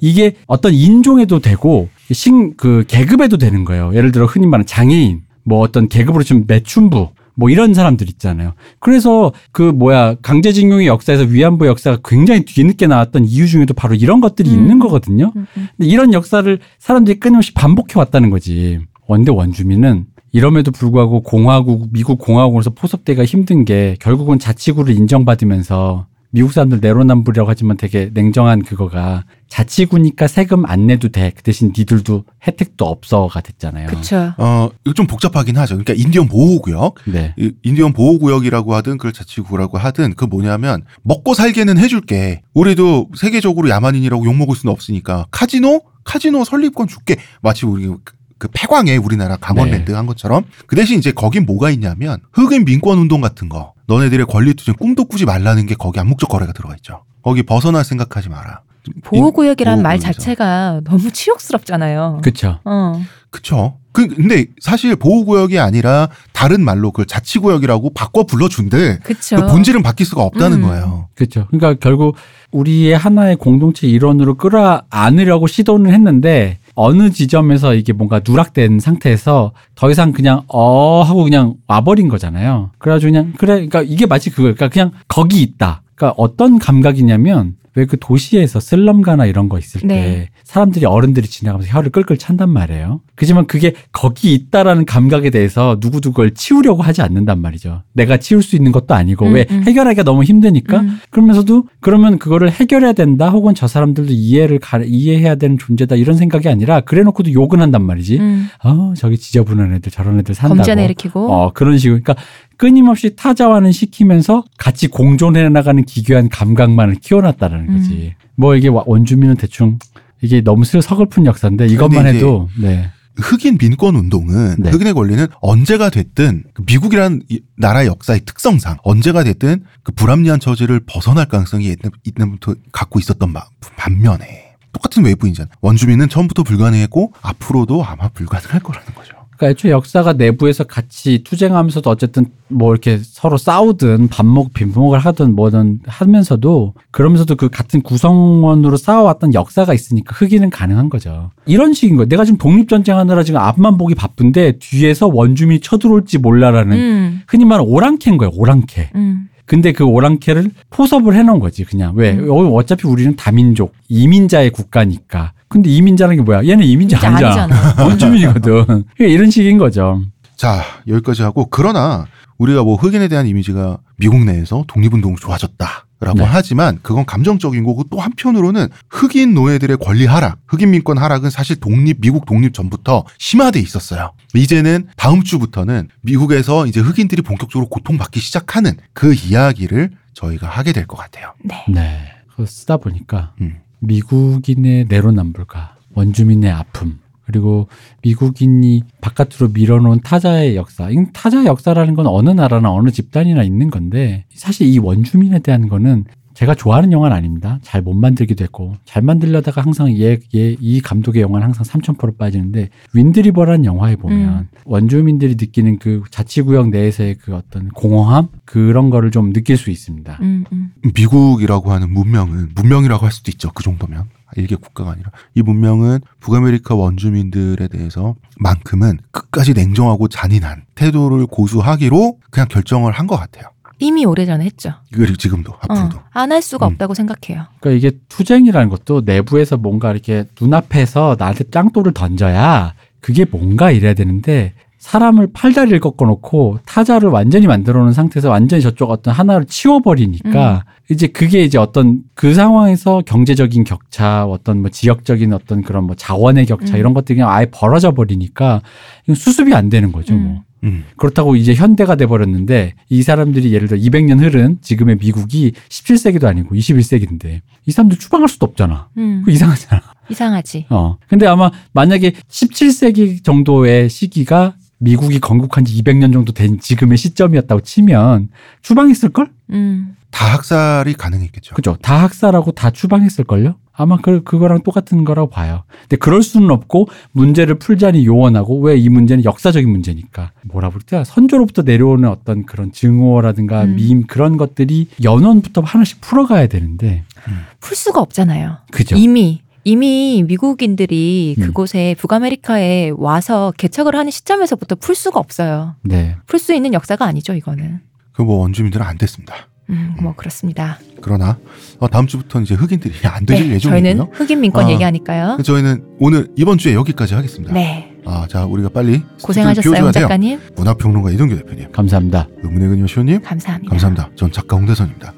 이게 어떤 인종에도 되고 신 그 계급에도 되는 거예요. 예를 들어 흔히 말하는 장애인 뭐 어떤 계급으로 치면 매춘부 뭐 이런 사람들 있잖아요. 그래서 그 뭐야 강제징용의 역사에서 위안부 역사가 굉장히 뒤늦게 나왔던 이유 중에도 바로 이런 것들이 음. 있는 거거든요. 음, 음. 근데 이런 역사를 사람들이 끊임없이 반복해 왔다는 거지. 원대 원주민은 이럼에도 불구하고 공화국, 미국 공화국으로서 포섭되기가 힘든 게 결국은 자치구를 인정받으면서 미국 사람들 내로남불이라고 하지만 되게 냉정한 그거가 자치구니까 세금 안 내도 돼. 그 대신 니들도 혜택도 없어가 됐잖아요. 그쵸. 어 이거 좀 복잡하긴 하죠. 그러니까 인디언 보호구역, 네. 이 인디언 보호구역이라고 하든 그걸 자치구라고 하든 그 뭐냐면 먹고 살게는 해줄게. 우리도 세계적으로 야만인이라고 욕 먹을 수는 없으니까 카지노 카지노 설립권 줄게. 마치 우리 그- 그 폐광에 우리나라 강원랜드 한 것처럼 그 대신 이제 거긴 뭐가 있냐면 흑인 민권 운동 같은 거 너네들의 권리 투쟁 꿈도 꾸지 말라는 게 거기 암묵적 거래가 들어가 있죠. 거기 벗어날 생각하지 마라. 보호구역이라는 말. 자체가 너무 치욕스럽잖아요. 그쵸. 어. 그쵸. 그, 근데 사실 보호구역이 아니라 다른 말로 그 자치구역이라고 바꿔 불러준대. 그쵸. 그 본질은 바뀔 수가 없다는 음. 거예요. 그렇죠. 그러니까 결국 우리의 하나의 공동체 일원으로 끌어안으려고 시도는 했는데 어느 지점에서 이게 뭔가 누락된 상태에서 더 이상 그냥 어 하고 그냥 와버린 거잖아요. 그래가지고 그냥 그래, 그러니까 이게 마치 그거예요. 그러니까 그냥 거기 있다. 그러니까 어떤 감각이냐면 왜 그 도시에서 슬럼가나 이런 거 있을 때 네. 사람들이 어른들이 지나가면서 혀를 끌끌 찬단 말이에요. 그지만 그게 거기 있다라는 감각에 대해서 누구도 그걸 치우려고 하지 않는단 말이죠. 내가 치울 수 있는 것도 아니고 음, 왜 음. 해결하기가 너무 힘드니까 음. 그러면서도 그러면 그거를 해결해야 된다 혹은 저 사람들도 이해를 가, 이해해야 되는 존재다 이런 생각이 아니라 그래놓고도 욕은 한단 말이지. 음. 어 저기 지저분한 애들 저런 애들 산다고. 범죄나 일으키고. 어, 그런 식으로. 그러니까 끊임없이 타자화는 시키면서 같이 공존해 나가는 기괴한 감각만을 키워놨다는 음. 거지. 뭐 이게 와- 원주민은 대충 이게 너무 슬- 서글픈 역사인데 이것만 해도 네. 흑인 민권 운동은 네. 흑인의 권리는 언제가 됐든 그 미국이라는 이 나라의 역사의 특성상 언제가 됐든 그 불합리한 처지를 벗어날 가능성이 옛날부터 갖고 있었던 바- 반면에 똑같은 외부인잖아. 원주민은 처음부터 불가능했고 앞으로도 아마 불가능할 거라는 거죠. 그러니까 애초에 역사가 내부에서 같이 투쟁하면서도 어쨌든 뭐 이렇게 서로 싸우든 반목 빈목을 하든 뭐든 하면서도 그러면서도 그 같은 구성원으로 싸워왔던 역사가 있으니까 흑인은 가능한 거죠. 이런 식인 거예요. 내가 지금 독립전쟁 하느라 지금 앞만 보기 바쁜데 뒤에서 원주민이 쳐들어올지 몰라라는 음. 흔히 말하는 오랑캐인 거예요. 오랑캐. 음. 근데 그 오랑캐를 포섭을 해놓은 거지 그냥 왜 음. 어, 어차피 우리는 다민족 이민자의 국가니까 근데 이민자라는 게 뭐야 얘는 이민자 아니잖아 아니잖아. 원주민이거든 그러니까 이런 식인 거죠 자 여기까지 하고 그러나 우리가 뭐 흑인에 대한 이미지가 미국 내에서 독립운동 좋아졌다 라고 네. 하지만 그건 감정적인 거고 또 한편으로는 흑인 노예들의 권리 하락, 흑인 민권 하락은 사실 독립 미국 독립 전부터 심화돼 있었어요. 이제는 다음 주부터는 미국에서 이제 흑인들이 본격적으로 고통받기 시작하는 그 이야기를 저희가 하게 될 것 같아요. 네. 네 그거 쓰다 보니까 음. 미국인의 내로남불과 원주민의 아픔 그리고 미국인이 바깥으로 밀어놓은 타자의 역사. 이 타자의 역사라는 건 어느 나라나 어느 집단이나 있는 건데 사실 이 원주민에 대한 거는 제가 좋아하는 영화는 아닙니다. 잘 못 만들기도 했고 잘 만들려다가 항상 얘, 얘, 이 감독의 영화는 항상 3000% 빠지는데 윈드리버라는 영화에 보면 음. 원주민들이 느끼는 그 자치구역 내에서의 그 어떤 공허함 그런 거를 좀 느낄 수 있습니다. 음, 음. 미국이라고 하는 문명은 문명이라고 할 수도 있죠. 그 정도면 일개 국가가 아니라 이 문명은 북아메리카 원주민들에 대해서 만큼은 끝까지 냉정하고 잔인한 태도를 고수하기로 그냥 결정을 한 것 같아요. 이미 오래전에 했죠. 그리고 지금도 앞으로도. 어, 안할 수가 음. 없다고 생각해요. 그러니까 이게 투쟁이라는 것도 내부에서 뭔가 이렇게 눈앞에서 나한테 짱돌을 던져야 그게 뭔가 이래야 되는데 사람을 팔다리를 꺾어놓고 타자를 완전히 만들어 놓은 상태에서 완전히 저쪽 어떤 하나를 치워버리니까 이제 그게 이제 어떤 그 상황에서 경제적인 격차 어떤 뭐 지역적인 어떤 그런 뭐 자원의 격차 음. 이런 것들이 그냥 아예 벌어져 버리니까 수습이 안 되는 거죠 뭐. 음. 음. 그렇다고 이제 현대가 돼버렸는데 이 사람들이 예를 들어 200년 흐른 지금의 미국이 17세기도 아니고 21세기인데 이 사람들 추방할 수도 없잖아. 음. 그 이상하잖아. 이상하지. 어. 근데 아마 만약에 17세기 정도의 시기가 미국이 건국한 지 200년 정도 된 지금의 시점이었다고 치면 추방했을걸? 음. 다 학살이 가능했겠죠. 그죠. 다 학살하고 다 추방했을걸요? 아마 그, 그거랑 똑같은 거라고 봐요. 근데 그럴 수는 없고 문제를 풀자니 요원하고 왜 이 문제는 역사적인 문제니까. 뭐라 그럴까? 선조로부터 내려오는 어떤 그런 증오라든가 음. 밈 그런 것들이 연원부터 하나씩 풀어가야 되는데. 풀 수가 없잖아요. 그죠. 이미 이미 미국인들이 음. 그곳에 북아메리카에 와서 개척을 하는 시점에서부터 풀 수가 없어요. 네. 풀 수 있는 역사가 아니죠, 이거는. 그 뭐 원주민들은 안 됐습니다. 음, 뭐 그렇습니다. 그러나 어, 다음 주부터는 이제 흑인들이 안 되실 네, 예정이고요. 저희는 흑인 민권 아. 얘기하니까요. 저희는 오늘 이번 주에 여기까지 하겠습니다. 네, 아, 자 우리가 빨리 고생하셨어요, 홍. 작가님. 문화평론가 이동규 대표님, 감사합니다. 의문의 근요 시호님, 감사합니다. 감사합니다. 전 작가 홍대선입니다.